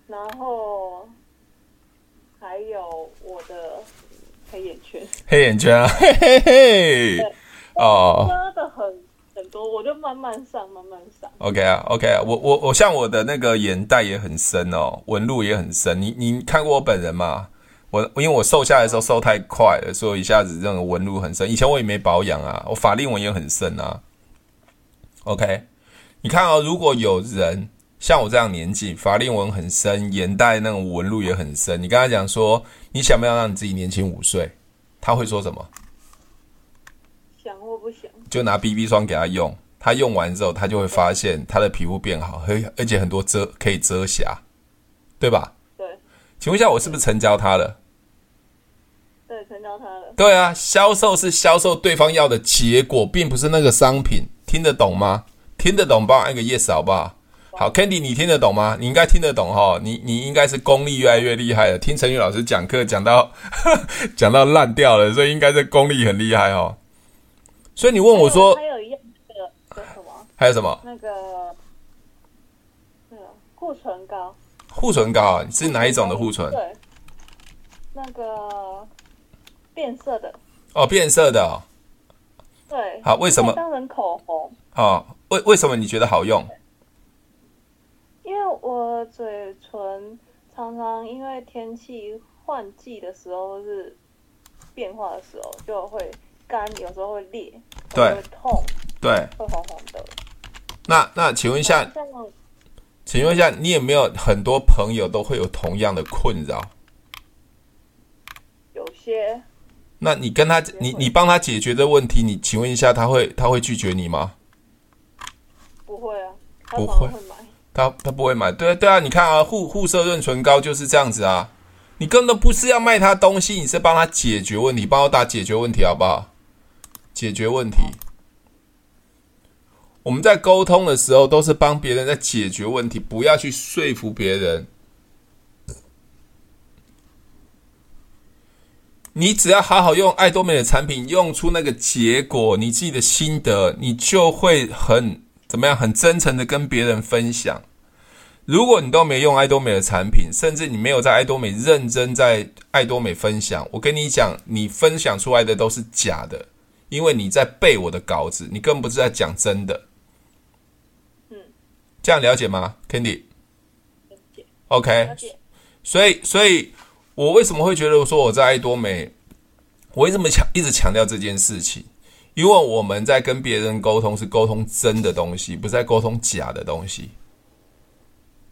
Speaker 3: 然后还有我的黑眼圈，
Speaker 1: 黑眼圈啊，嘿嘿嘿，哦，
Speaker 3: 遮的很很多，我就慢慢上，慢慢上。
Speaker 1: OK 啊，OK 啊，我我我像我的那个眼袋也很深哦，纹路也很深。你你看过我本人吗？我因为我瘦下来的时候瘦太快了，所以一下子这种纹路很深。以前我也没保养啊，我法令纹也很深啊。OK，你看哦，如果有人像我这样年纪，法令纹很深，眼袋那种纹路也很深，你跟他讲说，你想不想让你自己年轻五岁？他会说什么？
Speaker 3: 想或不想？
Speaker 1: 就拿 BB 霜给他用，他用完之后，他就会发现他的皮肤变好，而而且很多遮可以遮瑕，对吧？请问一下，我是不是成交他了？
Speaker 3: 对，成交他了。
Speaker 1: 对啊，销售是销售对方要的结果，并不是那个商品。听得懂吗？听得懂，帮我按个 yes 好不好？好，Candy，你听得懂吗？你应该听得懂哈。你你应该是功力越来越厉害了。听陈宇老师讲课讲到 讲到烂掉了，所以应该是功力很厉害哦。所以你问我说，
Speaker 3: 还有一样那个什么？
Speaker 1: 还有什么？
Speaker 3: 那个那个护唇膏。
Speaker 1: 护唇膏啊，是哪一种的护唇？
Speaker 3: 对，那个变色的。
Speaker 1: 哦，变色的哦。
Speaker 3: 对。
Speaker 1: 好，为什么？
Speaker 3: 当成口红。
Speaker 1: 哦，为为什么你觉得好用？
Speaker 3: 因为我嘴唇常常因为天气换季的时候是变化的时候就会干，有时候会裂，
Speaker 1: 对，
Speaker 3: 会痛，
Speaker 1: 对，
Speaker 3: 会红红的。
Speaker 1: 那那请问一下。请问一下，你有没有很多朋友都会有同样的困扰？
Speaker 3: 有些。
Speaker 1: 那你跟他，你你帮他解决的问题，你请问一下，他会他会拒绝你吗？
Speaker 3: 不会啊，
Speaker 1: 不会。他他不会买。对啊对啊，你看啊，护护色润唇膏就是这样子啊。你根本不是要卖他东西，你是帮他解决问题，帮我打解决问题好不好？解决问题。我们在沟通的时候，都是帮别人在解决问题，不要去说服别人。你只要好好用爱多美的产品，用出那个结果，你自己的心得，你就会很怎么样，很真诚的跟别人分享。如果你都没用爱多美的产品，甚至你没有在爱多美认真在爱多美分享，我跟你讲，你分享出来的都是假的，因为你在背我的稿子，你根本不是在讲真的。这样了解吗，Candy？
Speaker 3: 了解。
Speaker 1: OK。了解。所以，所以我为什么会觉得说我在爱多美，我为什么强一直强调这件事情？因为我们在跟别人沟通是沟通真的东西，不是在沟通假的东西。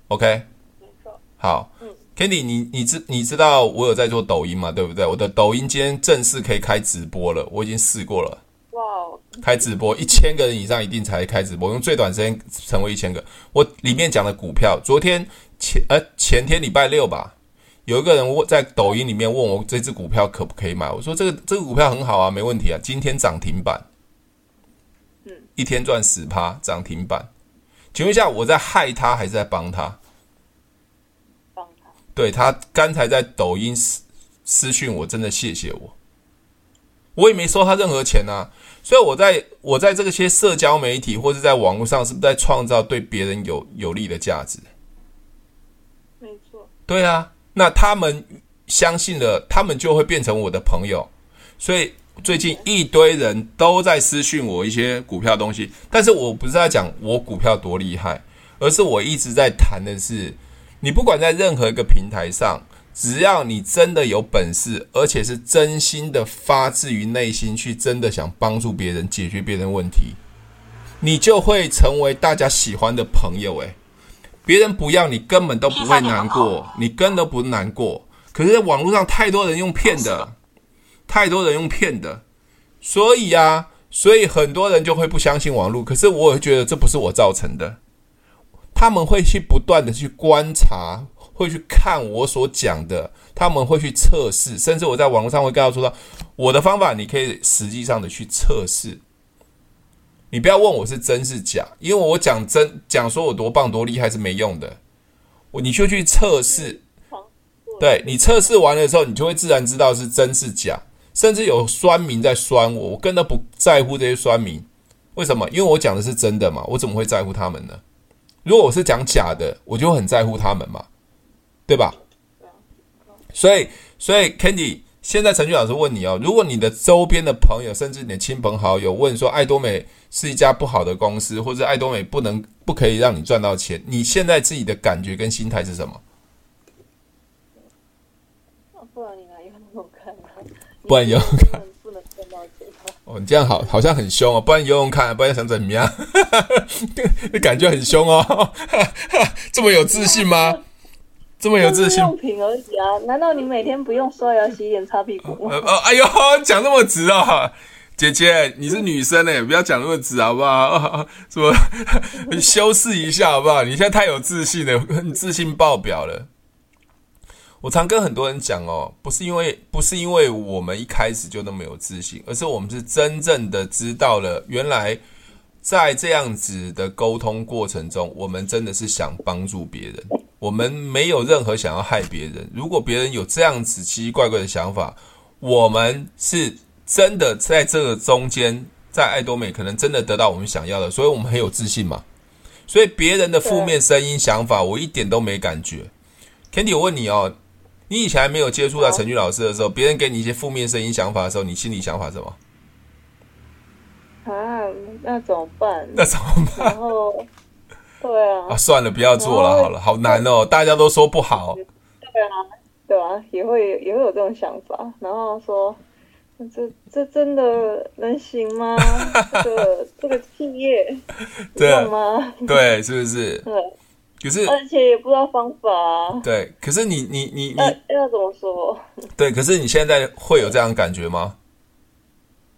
Speaker 1: OK。没错。好。嗯。Candy，你你知你知道我有在做抖音嘛？对不对？我的抖音今天正式可以开直播了，我已经试过了。开直播一千个人以上一定才开直播，用最短时间成为一千个。我里面讲的股票，昨天前呃前天礼拜六吧，有一个人问在抖音里面问我这只股票可不可以买，我说这个这个股票很好啊，没问题啊，今天涨停板，嗯，一天赚十趴涨停板，请问一下我在害他还是在帮他？
Speaker 3: 帮他。
Speaker 1: 对，他刚才在抖音私私讯我，真的谢谢我。我也没收他任何钱啊，所以我在我在这个些社交媒体或者在网络上，是不是在创造对别人有有利的价值？
Speaker 3: 没错。对
Speaker 1: 啊，那他们相信了，他们就会变成我的朋友。所以最近一堆人都在私讯我一些股票东西，但是我不是在讲我股票多厉害，而是我一直在谈的是，你不管在任何一个平台上。只要你真的有本事，而且是真心的发自于内心去真的想帮助别人解决别人问题，你就会成为大家喜欢的朋友。诶，别人不要你根本都不会难过，你根本都不难过。可是网络上太多人用骗的，太多人用骗的，所以啊，所以很多人就会不相信网络。可是我会觉得这不是我造成的，他们会去不断的去观察，会去看我所讲的，他们会去测试，甚至我在网络上会跟他说到我的方法，你可以实际上的去测试。你不要问我是真是假，因为我讲真讲说我多棒多厉害是没用的，我你就去测试，对，你测试完了之后，你就会自然知道是真是假。甚至有酸民在酸我，我根本不在乎这些酸民，为什么？因为我讲的是真的嘛，我怎么会在乎他们呢？如果我是讲假的，我就很在乎他们嘛，对吧？所以，所以 Candy，现在陈俊老师问你哦，如果你的周边的朋友，甚至你的亲朋好友问说，爱多美是一家不好的公司，或者爱多美不能不可以让你赚到钱，你现在自己的感觉跟心态是什么？
Speaker 3: 不然你来用用看啊。
Speaker 1: 不然游泳看，
Speaker 3: 不能赚到钱。
Speaker 1: 哦，你这样好，好像很凶哦。不然游泳看，不然想怎么样？你 感觉很凶哦，这么有自信吗？这么有自信？
Speaker 3: 用品而已啊，难道你每天不用刷牙、洗脸、擦屁股吗？
Speaker 1: 哦，哎呦，讲那么直啊，姐姐，你是女生哎，不要讲那么直好不好？什么？修饰一下好不好？你现在太有自信了，你自信爆表了。我常跟很多人讲哦，不是因为不是因为我们一开始就那么有自信，而是我们是真正的知道了，原来在这样子的沟通过程中，我们真的是想帮助别人，我们没有任何想要害别人。如果别人有这样子奇奇怪怪的想法，我们是真的在这个中间，在爱多美可能真的得到我们想要的，所以我们很有自信嘛。所以别人的负面声音、想法，我一点都没感觉。Candy，我问你哦。你以前还没有接触到陈俊老师的时候，别人给你一些负面声音想法的时候，你心里想法什么？
Speaker 3: 啊，那怎么办？
Speaker 1: 那怎么办？
Speaker 3: 然后，对啊，
Speaker 1: 啊，算了，不要做了，好了，好难哦，大家都说不好。对
Speaker 3: 啊，对啊，也会也会有这种想法，然后说，这这真的能行吗？这个 这个企业，对吗？
Speaker 1: 对，是不是？
Speaker 3: 对。
Speaker 1: 可是，
Speaker 3: 而且也不知道方法啊。
Speaker 1: 对，可是你你你你
Speaker 3: 要怎么说？
Speaker 1: 对，可是你现在会有这样的感觉吗？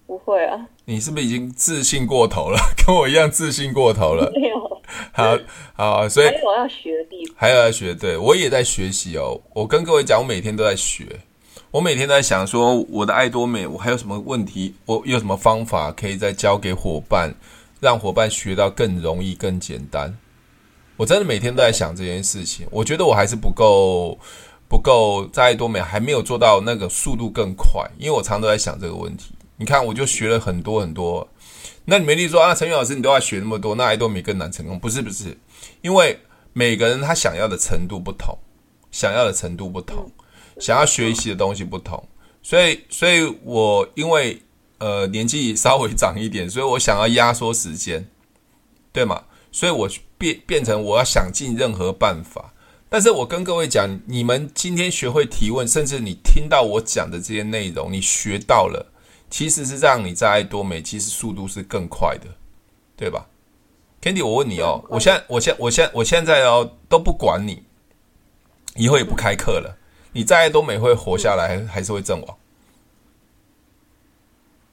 Speaker 3: 不会啊。你
Speaker 1: 是不是已经自信过头了？跟我一样自信过头了？
Speaker 3: 没有。
Speaker 1: 好好，所以
Speaker 3: 还有要学的地方，
Speaker 1: 还有要学。对，我也在学习哦。我跟各位讲，我每天都在学。我每天都在想说，我的爱多美，我还有什么问题？我有什么方法可以再教给伙伴，让伙伴学到更容易、更简单。我真的每天都在想这件事情，我觉得我还是不够，不够在爱多美还没有做到那个速度更快，因为我常常都在想这个问题。你看，我就学了很多很多，那你没理说啊，陈宇老师你都要学那么多，那爱多美更难成功？不是不是，因为每个人他想要的程度不同，想要的程度不同，想要学习的东西不同，所以所以我因为呃年纪稍微长一点，所以我想要压缩时间，对吗？所以我变变成我要想尽任何办法，但是我跟各位讲，你们今天学会提问，甚至你听到我讲的这些内容，你学到了，其实是让你在爱多美，其实速度是更快的，对吧？Candy，我问你哦，我现在，我现，我现，我现在哦都不管你，以后也不开课了，你在爱多美会活下来，还是会阵亡？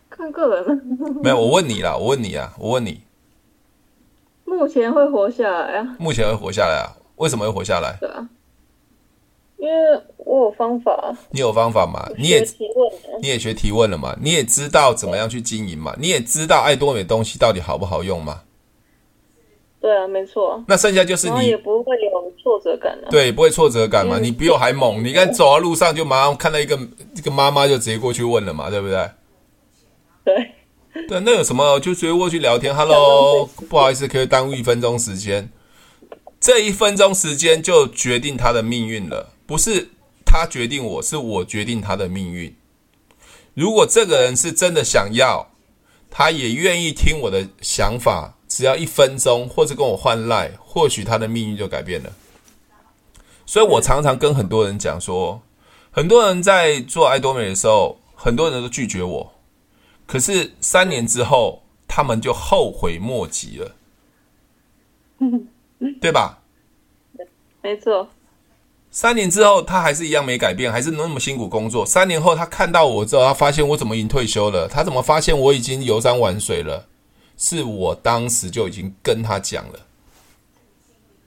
Speaker 3: 看个人。
Speaker 1: 没有，我问你啦，我问你啊，我问你。
Speaker 3: 目前会活下来啊！
Speaker 1: 目前会活下来啊？为什么会活下来？
Speaker 3: 对啊，因为我有方法。
Speaker 1: 你有方法嘛？你也提问，你也学提问了嘛？你也知道怎么样去经营嘛？你也知道爱多美东西到底好不好用嘛？
Speaker 3: 对啊，没错。
Speaker 1: 那剩下就是你
Speaker 3: 也不会有挫折感啊。
Speaker 1: 对，不会挫折感嘛？你比我还猛，你看走到路上就马上看到一个一个妈妈就直接过去问了嘛，对不对？
Speaker 3: 对。
Speaker 1: 对，那有什么就直接过去聊天，Hello，不好意思，可以耽误一分钟时间。这一分钟时间就决定他的命运了，不是他决定我，是我决定他的命运。如果这个人是真的想要，他也愿意听我的想法，只要一分钟，或者跟我换赖，或许他的命运就改变了。所以我常常跟很多人讲说，很多人在做爱多美的时候，很多人都拒绝我。可是三年之后，他们就后悔莫及了，对吧？
Speaker 3: 没错。
Speaker 1: 三年之后他还是一样没改变，还是那么辛苦工作。三年后他看到我之后，他发现我怎么已经退休了？他怎么发现我已经游山玩水了？是我当时就已经跟他讲了。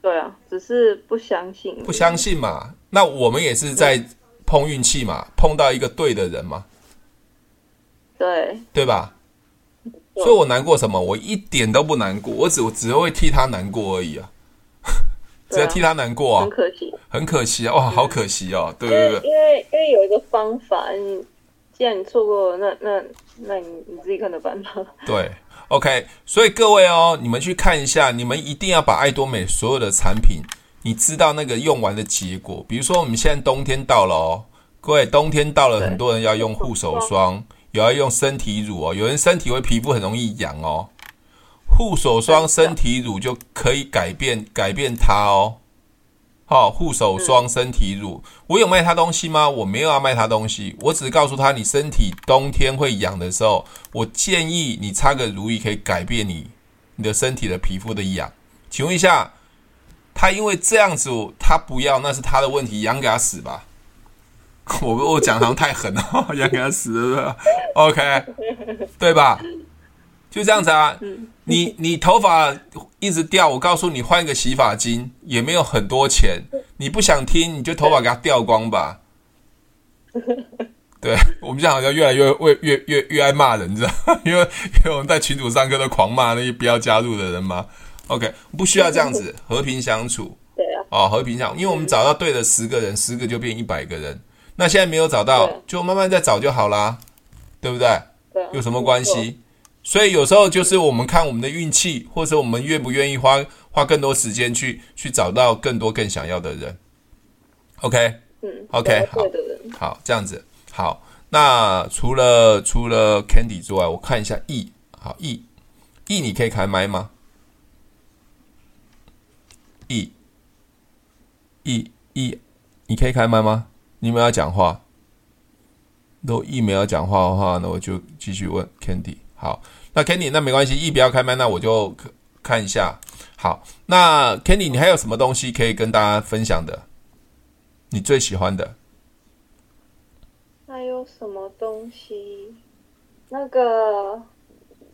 Speaker 3: 对啊，只是不相信。
Speaker 1: 不相信嘛？那我们也是在碰运气嘛，碰到一个对的人嘛。
Speaker 3: 对，
Speaker 1: 对吧？所以我难过什么？我一点都不难过，我只我只会替他难过而已啊，只要替他难过啊，
Speaker 3: 很可惜，
Speaker 1: 很可惜啊，哇，好可惜哦，对对对，
Speaker 3: 因为因为有一个方法，你既然你错过了，那那那你你自己看着办吧。
Speaker 1: 对，OK，所以各位哦，你们去看一下，你们一定要把爱多美所有的产品，你知道那个用完的结果，比如说我们现在冬天到了哦，各位冬天到了，很多人要用护手霜。有要用身体乳哦，有人身体会皮肤很容易痒哦，护手霜、身体乳就可以改变改变它哦。好，护手霜、身体乳，我有卖他东西吗？我没有要卖他东西，我只是告诉他，你身体冬天会痒的时候，我建议你擦个乳液可以改变你你的身体的皮肤的痒。请问一下，他因为这样子他不要，那是他的问题，痒给他死吧。我我讲好像太狠了，要给他死？OK，对吧？就这样子啊。你你头发一直掉，我告诉你换一个洗发精也没有很多钱。你不想听，你就头发给它掉光吧。对，我们现在好像越来越越越越越爱骂人，知道？因为因为我们在群主上课都狂骂那些不要加入的人嘛。OK，不需要这样子，和平相处。
Speaker 3: 对啊。
Speaker 1: 哦，和平相处，因为我们找到对的十个人，十个就变一百个人。那现在没有找到，就慢慢再找就好啦，对不对？
Speaker 3: 对，
Speaker 1: 有什么关系？所以有时候就是我们看我们的运气，或者我们愿不愿意花花更多时间去去找到更多更想要的人。OK，
Speaker 3: 嗯
Speaker 1: ，OK，好，好，这样子，好。那除了除了 Candy 之外，我看一下 E，好，E，E，你可以开麦吗？E，E，E，你可以开麦吗？你们要讲话，如果 E 没有讲话的话，那我就继续问 Candy。好，那 Kenny 那没关系一不要开麦，那我就看一下。好，那 Kenny 你还有什么东西可以跟大家分享的？你最喜欢的？
Speaker 3: 还有什么东西？那个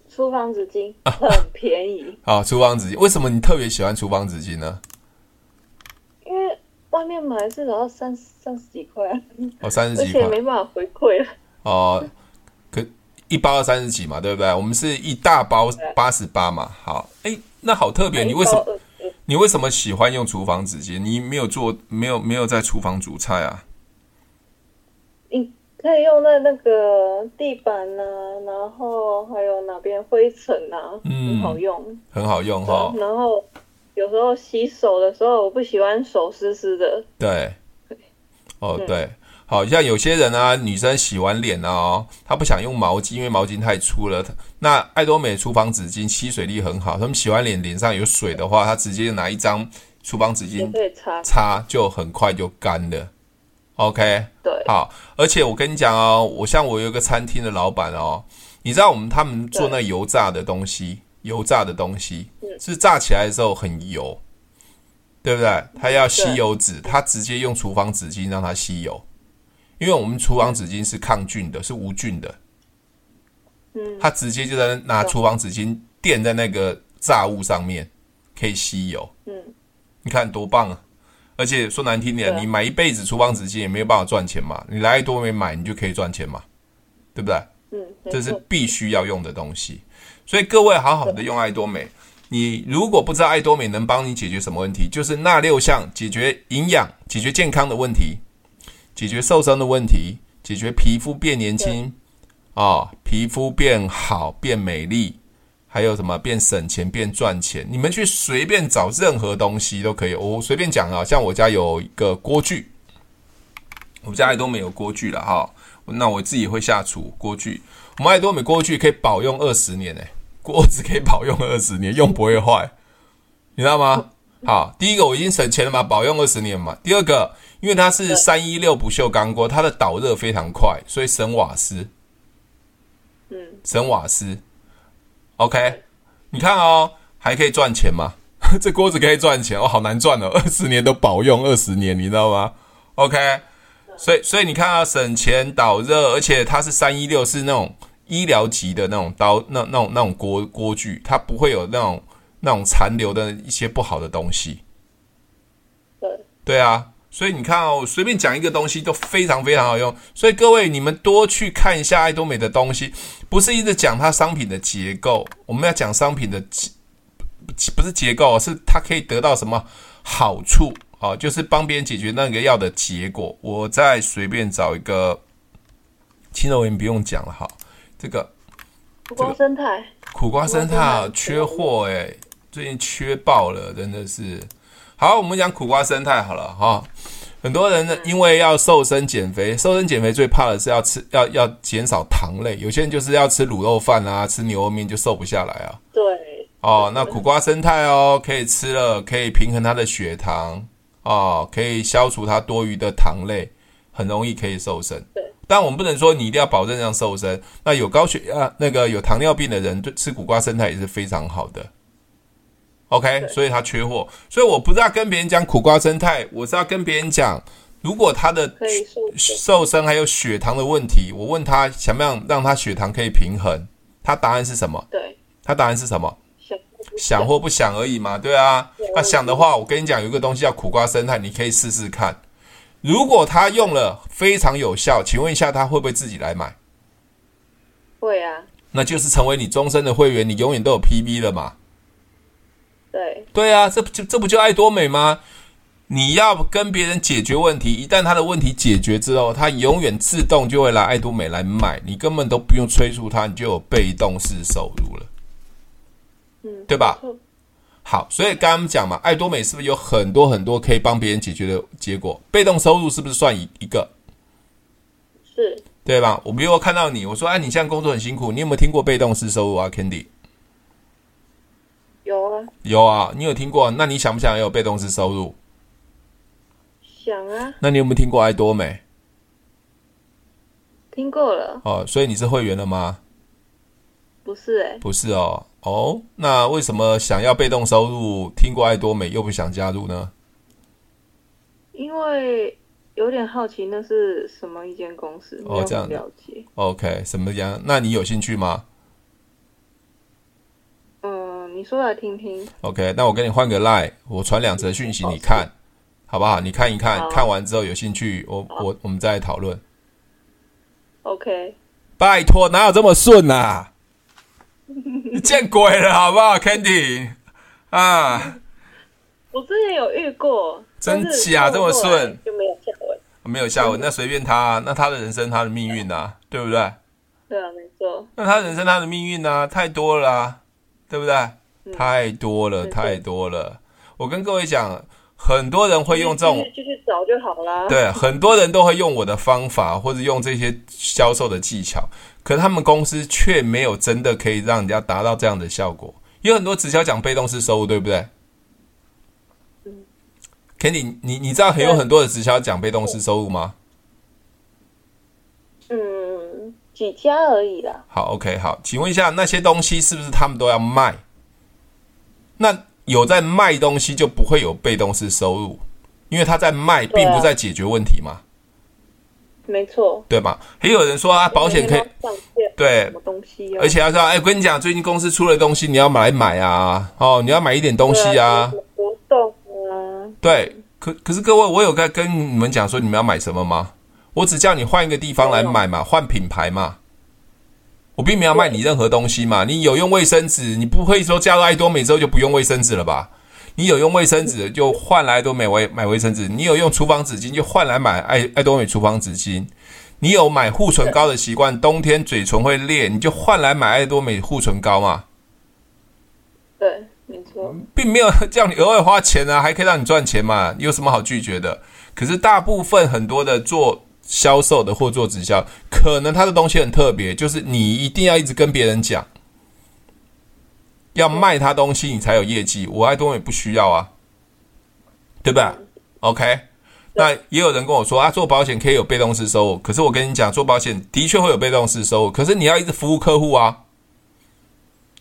Speaker 3: 厨房纸巾 很便宜。
Speaker 1: 好，厨房纸巾，为什么你特别喜欢厨房纸巾呢？
Speaker 3: 因为。外面买是要三三十几块，
Speaker 1: 哦，三十几块，
Speaker 3: 而且没办法回馈了。
Speaker 1: 哦，可一包三十几嘛，对不对？我们是一大包八十八嘛。好，哎，那好特别，你为什么你为什么喜欢用厨房纸巾？你没有做，没有没有在厨房煮菜啊？
Speaker 3: 你可以用在那个地板啊，然后还有哪边灰尘啊，嗯，很好用，
Speaker 1: 很好用哈。
Speaker 3: 然后。有时候洗手的时候，我不喜欢手湿湿的。
Speaker 1: 对，哦对，好像有些人啊，女生洗完脸啊，她不想用毛巾，因为毛巾太粗了。那爱多美厨房纸巾吸水力很好，他们洗完脸脸上有水的话，她直接拿一张厨房纸巾擦，擦就很快就干了。OK，
Speaker 3: 对，
Speaker 1: 好，而且我跟你讲哦，我像我有一个餐厅的老板哦，你知道我们他们做那油炸的东西。油炸的东西是炸起来的时候很油，对不对？他要吸油纸，他直接用厨房纸巾让它吸油，因为我们厨房纸巾是抗菌的，是无菌的。嗯，他直接就在拿厨房纸巾垫在那个炸物上面，可以吸油。嗯，你看多棒啊！而且说难听点，你买一辈子厨房纸巾也没有办法赚钱嘛，你来爱多美买，你就可以赚钱嘛，对不对？嗯，这是必须要用的东西。所以各位好好的用爱多美，你如果不知道爱多美能帮你解决什么问题，就是那六项解决营养、解决健康的问题，解决瘦身的问题，解决皮肤变年轻啊、哦，皮肤变好、变美丽，还有什么变省钱、变赚钱。你们去随便找任何东西都可以，我随便讲啊，像我家有一个锅具，我们家里都没有锅具了哈，那我自己会下厨锅具。我们爱多美锅具可以保用二十年呢，锅子可以保用二十年，用不会坏，你知道吗？好，第一个我已经省钱了嘛，保用二十年嘛。第二个，因为它是三一六不锈钢锅，它的导热非常快，所以省瓦斯。嗯，省瓦斯。OK，你看哦，还可以赚钱嘛？这锅子可以赚钱哦，好难赚哦，二十年都保用二十年，你知道吗？OK，所以所以你看啊，省钱导热，而且它是三一六，是那种医疗级的那种刀，那那种那种锅锅具，它不会有那种那种残留的一些不好的东西。
Speaker 3: 对
Speaker 1: 对啊。所以你看哦，随便讲一个东西都非常非常好用。所以各位，你们多去看一下爱多美的东西，不是一直讲它商品的结构，我们要讲商品的结，不是结构，是它可以得到什么好处啊？就是帮别人解决那个要的结果。我再随便找一个，轻柔颜不用讲了哈，这个
Speaker 3: 苦瓜生态，
Speaker 1: 苦瓜生态缺货哎，最近缺爆了，真的是。好，我们讲苦瓜生态好了哈。很多人呢，因为要瘦身减肥，瘦身减肥最怕的是要吃，要要减少糖类。有些人就是要吃卤肉饭啊，吃牛肉面就瘦不下来啊。
Speaker 3: 对。
Speaker 1: 哦，那苦瓜生态哦，可以吃了，可以平衡他的血糖哦，可以消除他多余的糖类，很容易可以瘦身。
Speaker 3: 对。
Speaker 1: 但我们不能说你一定要保证这样瘦身。那有高血压、那个有糖尿病的人，对吃苦瓜生态也是非常好的。OK，所以他缺货，所以我不是要跟别人讲苦瓜生态，我是要跟别人讲，如果他的瘦身还有血糖的问题，我问他想不想让他血糖可以平衡，他答案是什么？
Speaker 3: 对，
Speaker 1: 他答案是什么？
Speaker 3: 想
Speaker 1: 想或不想而已嘛，对啊。那想的话，我跟你讲，有一个东西叫苦瓜生态，你可以试试看。如果他用了非常有效，请问一下他会不会自己来买？
Speaker 3: 会啊。
Speaker 1: 那就是成为你终身的会员，你永远都有 PB 了嘛。
Speaker 3: 对
Speaker 1: 对啊，这不就这不就爱多美吗？你要跟别人解决问题，一旦他的问题解决之后，他永远自动就会来爱多美来买，你根本都不用催促他，你就有被动式收入了，
Speaker 3: 嗯，
Speaker 1: 对吧？好，所以刚刚讲嘛，爱多美是不是有很多很多可以帮别人解决的结果？被动收入是不是算一一个？
Speaker 3: 是，
Speaker 1: 对吧？我比如我看到你，我说，哎，你现在工作很辛苦，你有没有听过被动式收入啊，Candy？
Speaker 3: 有啊，
Speaker 1: 有啊，你有听过？那你想不想也有被动式收入？
Speaker 3: 想啊。
Speaker 1: 那你有没有听过爱多美？
Speaker 3: 听过了。
Speaker 1: 哦，所以你是会员了吗？
Speaker 3: 不是哎、欸。
Speaker 1: 不是哦。哦，那为什么想要被动收入？听过爱多美又不想加入呢？
Speaker 3: 因为有点好奇那是什么一间公司，
Speaker 1: 哦，这样
Speaker 3: 了解。
Speaker 1: OK，什么样？那你有兴趣吗？
Speaker 3: 你说来听听。
Speaker 1: OK，那我跟你换个 line，我传两则讯息，你看，好不好？你看一看，看完之后有兴趣，我我我们再来讨论。
Speaker 3: OK。
Speaker 1: 拜托，哪有这么顺啊？你 见鬼了，好不好，Candy？啊，
Speaker 3: 我之前有遇过，
Speaker 1: 真假这么顺，
Speaker 3: 就没有下文。
Speaker 1: 没有下文，那随便他，啊那他的人生，他的命运啊，对不对？
Speaker 3: 对啊，没错。
Speaker 1: 那他人生，他的命运啊，太多了啊，对不对？太多了，
Speaker 3: 嗯、
Speaker 1: 太多了。我跟各位讲，很多人会用这种，
Speaker 3: 就去找就好了。
Speaker 1: 对，很多人都会用我的方法，或者用这些销售的技巧，可是他们公司却没有真的可以让人家达到这样的效果。有很多直销讲被动式收入，对不对？
Speaker 3: 嗯。
Speaker 1: Kenny，你你知道很有很多的直销讲被动式收入吗？
Speaker 3: 嗯，几家而已啦。
Speaker 1: 好，OK，好，请问一下，那些东西是不是他们都要卖？那有在卖东西就不会有被动式收入，因为他在卖，并不在解决问题嘛。
Speaker 3: 啊、没错，
Speaker 1: 对吧？也有人说啊，保险可以对，
Speaker 3: 什么东西、啊？
Speaker 1: 而且他说，哎，我跟你讲，最近公司出了东西，你要买买啊，哦，你要买一点东西啊。
Speaker 3: 活动啊。
Speaker 1: 对，可可是各位，我有在跟你们讲说你们要买什么吗？我只叫你换一个地方来买嘛，换品牌嘛。我并没有卖你任何东西嘛，你有用卫生纸，你不会说加入爱多美之后就不用卫生纸了吧？你有用卫生纸就换来爱多美买买卫生纸，你有用厨房纸巾就换来买爱爱多美厨房纸巾，你有买护唇膏的习惯，冬天嘴唇会裂，你就换来买爱多美护唇膏嘛。
Speaker 3: 对，没错，
Speaker 1: 并没有叫你额外花钱啊，还可以让你赚钱嘛，有什么好拒绝的？可是大部分很多的做。销售的或做直销，可能他的东西很特别，就是你一定要一直跟别人讲，要卖他东西，你才有业绩。我爱多美不需要啊，对吧？OK，那也有人跟我说啊，做保险可以有被动式收入，可是我跟你讲，做保险的确会有被动式收入，可是你要一直服务客户啊，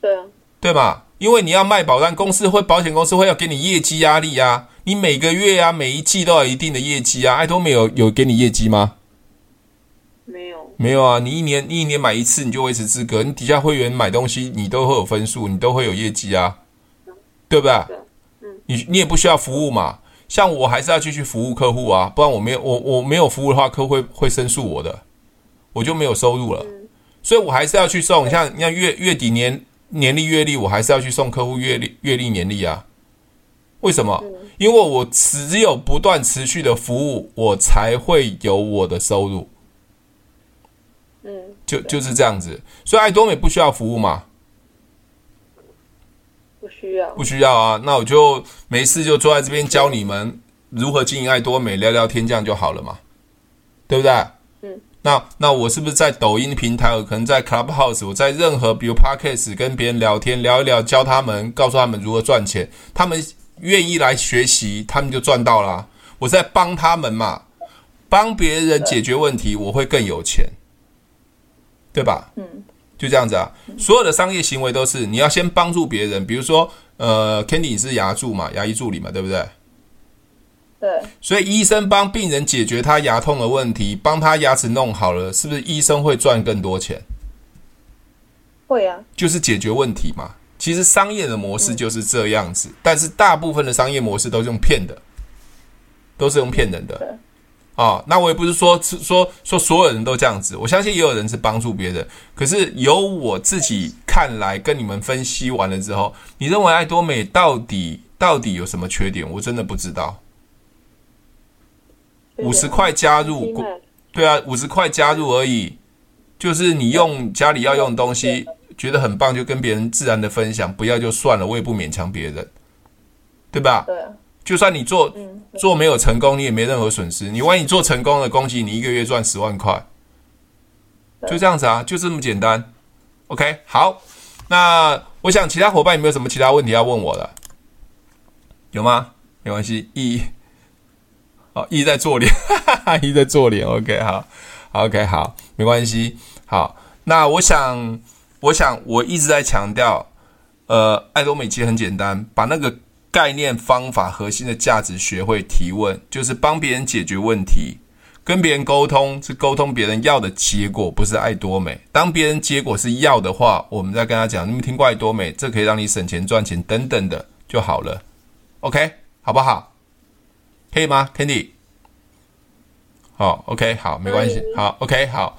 Speaker 3: 对啊，
Speaker 1: 对吧？因为你要卖保单，公司会保险公司会要给你业绩压力啊，你每个月啊每一季都有一定的业绩啊。爱多美有有给你业绩吗？
Speaker 3: 没有，
Speaker 1: 没有啊，你一年你一年买一次你就维持资格，你底下会员买东西你都会有分数，你都会有业绩啊，对不对？
Speaker 3: 嗯，
Speaker 1: 你你也不需要服务嘛，像我还是要继续服务客户啊，不然我没有我我没有服务的话，客户会会申诉我的，我就没有收入了，所以我还是要去送，像你看月月底年年历月历，我还是要去送客户月历月历年历啊，为什么？因为我只有不断持续的服务，我才会有我的收入。
Speaker 3: 嗯，
Speaker 1: 就就是这样子，所以爱多美不需要服务嘛？
Speaker 3: 不需要，
Speaker 1: 不需要啊。那我就没事就坐在这边教你们如何经营爱多美，聊聊天这样就好了嘛，对不对？
Speaker 3: 嗯。
Speaker 1: 那那我是不是在抖音平台，我可能在 Clubhouse，我在任何比如 Podcast 跟别人聊天聊一聊，教他们，告诉他们如何赚钱，他们愿意来学习，他们就赚到了。我在帮他们嘛，帮别人解决问题，我会更有钱。对吧？
Speaker 3: 嗯，
Speaker 1: 就这样子啊。所有的商业行为都是你要先帮助别人，比如说，呃，Candy 是牙助嘛，牙医助理嘛，对不对？
Speaker 3: 对。
Speaker 1: 所以医生帮病人解决他牙痛的问题，帮他牙齿弄好了，是不是医生会赚更多钱？
Speaker 3: 会啊。
Speaker 1: 就是解决问题嘛。其实商业的模式就是这样子，嗯，但是大部分的商业模式都是用骗的，都是用骗人的。啊、哦，那我也不是说说说所有人都这样子，我相信也有人是帮助别人。可是由我自己看来，跟你们分析完了之后，你认为爱多美到底到底有什么缺点？我真的不知道。五十块加入，对啊，五十块加入而已，就是你用家里要用的东西，觉得很棒，就跟别人自然的分享，不要就算了，我也不勉强别人，对吧？对。就算你做做没有成功，你也没任何损失。你万一做成功了，恭喜你一个月赚十万块，就这样子啊，就这么简单。OK，好，那我想其他伙伴有没有什么其他问题要问我的？有吗？没关系，一，哦，一在做脸，哈哈，一在做脸。OK，好，OK，好，没关系。好，那我想，我想我一直在强调，呃，爱多美其实很简单，把那个。概念、方法、核心的价值，学会提问，就是帮别人解决问题，跟别人沟通是沟通别人要的结果，不是爱多美。当别人结果是要的话，我们再跟他讲，你们听过爱多美，这可以让你省钱赚钱等等的就好了。OK，好不好？可以吗，Candy？好，OK，好，没关系。好，OK，好。